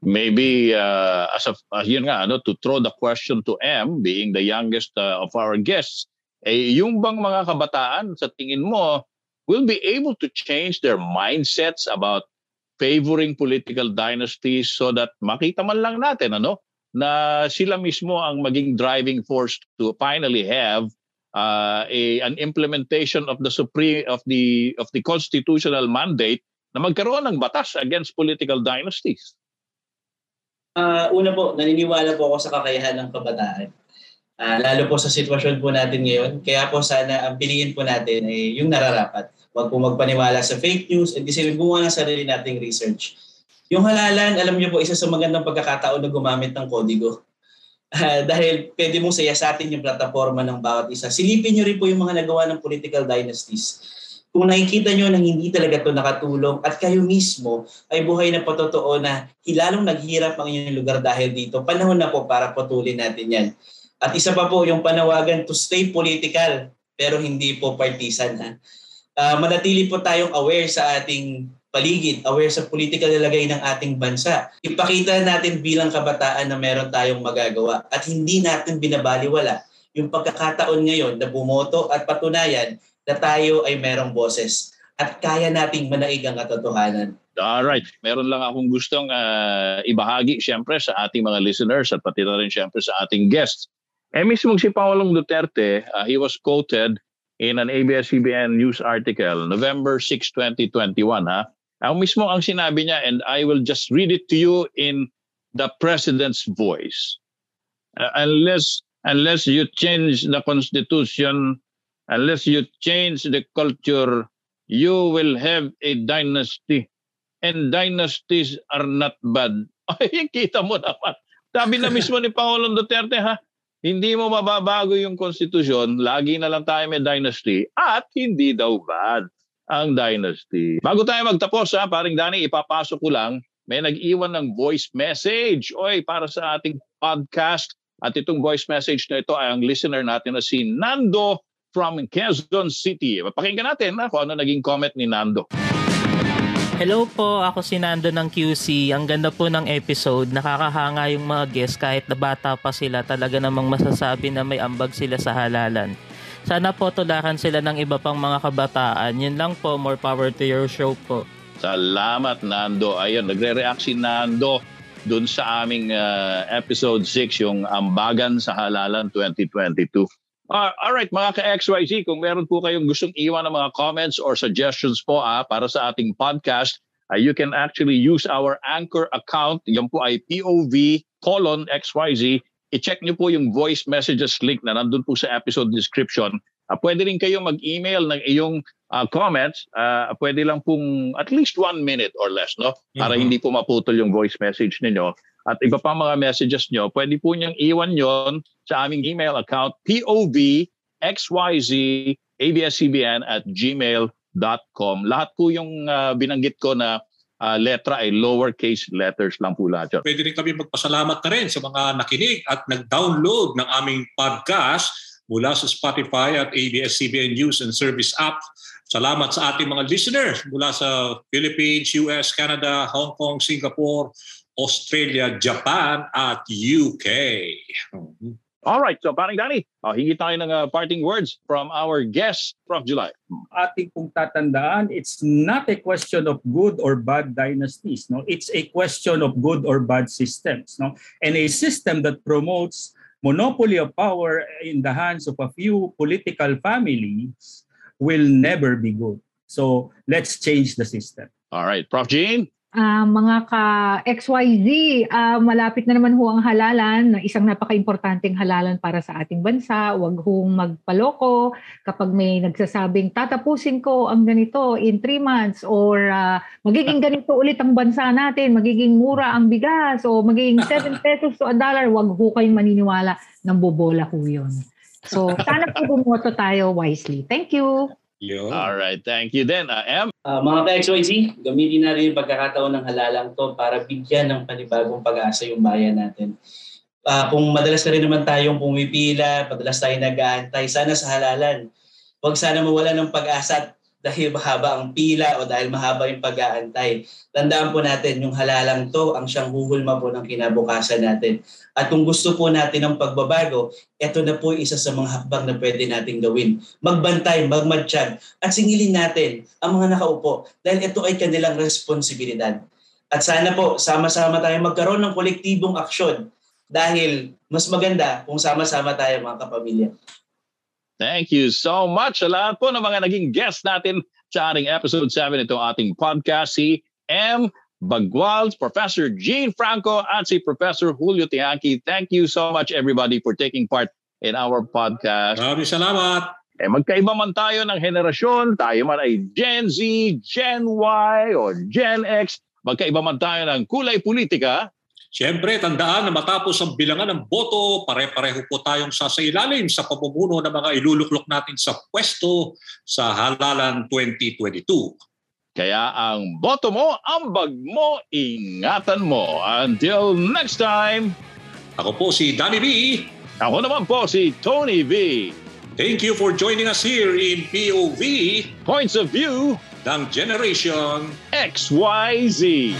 Maybe uh, as of uh, yun nga ano to throw the question to M being the youngest uh, of our guests, eh yung bang mga kabataan sa tingin mo will be able to change their mindsets about favoring political dynasties so that makita man lang natin ano na sila mismo ang maging driving force to finally have uh, a an implementation of the supreme of the of the constitutional mandate na magkaroon ng batas against political dynasties. Uh, una po, naniniwala po ako sa kakayahan ng kabataan. Uh, lalo po sa sitwasyon po natin ngayon. Kaya po sana ang piliin po natin ay yung nararapat. Huwag po magpaniwala sa fake news at kasi gumawa ng sarili nating research. Yung halalan, alam niyo po, isa sa magandang pagkakataon na gumamit ng kodigo. Uh, dahil pwede mong sayasatin yung plataforma ng bawat isa. Silipin niyo rin po yung mga nagawa ng political dynasties. Kung nakikita nyo na hindi talaga to nakatulong at kayo mismo ay buhay na patotoo na hilalong naghirap ang inyong lugar dahil dito, panahon na po para putulin natin yan. At isa pa po yung panawagan to stay political pero hindi po partisan. Ha? Uh, manatili po tayong aware sa ating paligid, aware sa political nilagay ng ating bansa. Ipakita natin bilang kabataan na meron tayong magagawa at hindi natin binabaliwala yung pagkakataon ngayon na bumoto at patunayan na tayo ay merong boses at kaya nating manaig ang katotohanan. All right. Meron lang akong gustong uh, ibahagi siyempre sa ating mga listeners at pati na rin siyempre sa ating guests. Eh mismo si Pangulong Duterte, uh, he was quoted in an ABS-CBN news article, November 6, 2021. Ha? Ang mismo ang sinabi niya, and I will just read it to you in the President's voice. Uh, unless, unless you change the Constitution, unless you change the culture, you will have a dynasty. And dynasties are not bad. Ay, kita mo naman. Sabi na mismo ni Pangulong Duterte, ha? Hindi mo mababago yung konstitusyon, lagi na lang tayo may dynasty at hindi daw bad ang dynasty. Bago tayo magtapos ha, paring Dani, ipapasok ko lang, may nag-iwan ng voice message. Oy, para sa ating podcast, At itong voice message na ito ay ang listener natin na si Nando from Quezon City. Pakinggan natin na kung ano naging comment ni Nando. Hello po, ako si Nando ng QC. Ang ganda po ng episode. Nakakahanga yung mga guests kahit na bata pa sila. Talaga namang masasabi na may ambag sila sa halalan. Sana po tulakan sila ng iba pang mga kabataan. Yun lang po, more power to your show po. Salamat Nando. Ayun, nagre-react si Nando dun sa aming uh, episode 6, yung Ambagan sa Halalan 2022. Uh, all right, mga ka-XYZ, kung meron po kayong gustong iwan ng mga comments or suggestions po ah, para sa ating podcast, uh, you can actually use our Anchor account. Yan po ay POV colon XYZ. I-check nyo po yung voice messages link na nandun po sa episode description. Uh, pwede rin kayo mag-email ng iyong uh, comments. Uh, pwede lang pong at least one minute or less, no? Para mm-hmm. hindi po maputol yung voice message ninyo. At iba pa mga messages nyo, pwede po niyang iwan yon sa aming email account, povxyzabscbn at gmail.com. Lahat po yung uh, binanggit ko na uh, letra ay lowercase letters lang po lahat yun. Pwede rin kami magpasalamat na rin sa mga nakinig at nag-download ng aming podcast mula sa Spotify at ABS-CBN News and Service app. Salamat sa ating mga listeners mula sa Philippines, US, Canada, Hong Kong, Singapore, Australia, Japan, at UK. All right, so parang Danny, uh, hingi tayo ng uh, parting words from our guest, Prof. July. Ating pong tatandaan, it's not a question of good or bad dynasties. No, It's a question of good or bad systems. No, And a system that promotes monopoly of power in the hands of a few political families will never be good. So let's change the system. All right, Prof. Jean? Uh, mga ka-XYZ, uh, ah, malapit na naman ho ang halalan, na isang napaka-importanting halalan para sa ating bansa. Huwag hong magpaloko kapag may nagsasabing tatapusin ko ang ganito in 3 months or uh, magiging ganito ulit ang bansa natin, magiging mura ang bigas o magiging 7 pesos to a dollar. Huwag ho kayong maniniwala ng bobola ho yun. So, sana po bumoto tayo wisely. Thank you. Yo. All right, thank you then. Uh, M? Uh, mga ka-XYZ, gamitin na rin yung pagkakataon ng halalang to para bigyan ng panibagong pag-asa yung bayan natin. Uh, kung madalas na rin naman tayong pumipila, madalas tayo nag-aantay, sana sa halalan. Huwag sana mawala ng pag-asa dahil mahaba ang pila o dahil mahaba yung pag-aantay. Tandaan po natin, yung halalang to ang siyang huhulma po ng kinabukasan natin. At kung gusto po natin ng pagbabago, ito na po isa sa mga hakbang na pwede nating gawin. Magbantay, magmatsyag, at singilin natin ang mga nakaupo dahil ito ay kanilang responsibilidad. At sana po, sama-sama tayo magkaroon ng kolektibong aksyon dahil mas maganda kung sama-sama tayo mga kapamilya. Thank you so much sa lahat po ng mga naging guest natin sa ating episode 7 itong ating podcast, si M. Bagwal, Professor Gene Franco, at si Professor Julio Tiaki. Thank you so much everybody for taking part in our podcast. Maraming salamat. Eh magkaiba man tayo ng henerasyon, tayo man ay Gen Z, Gen Y, o Gen X, magkaiba man tayo ng kulay politika, Siyempre, tandaan na matapos ang bilangan ng boto, pare-pareho po tayong sasailalim sa pamumuno ng mga iluluklok natin sa pwesto sa halalan 2022. Kaya ang boto mo, ambag mo, ingatan mo. Until next time, ako po si Danny B. Ako naman po si Tony V. Thank you for joining us here in POV Points of View ng Generation XYZ.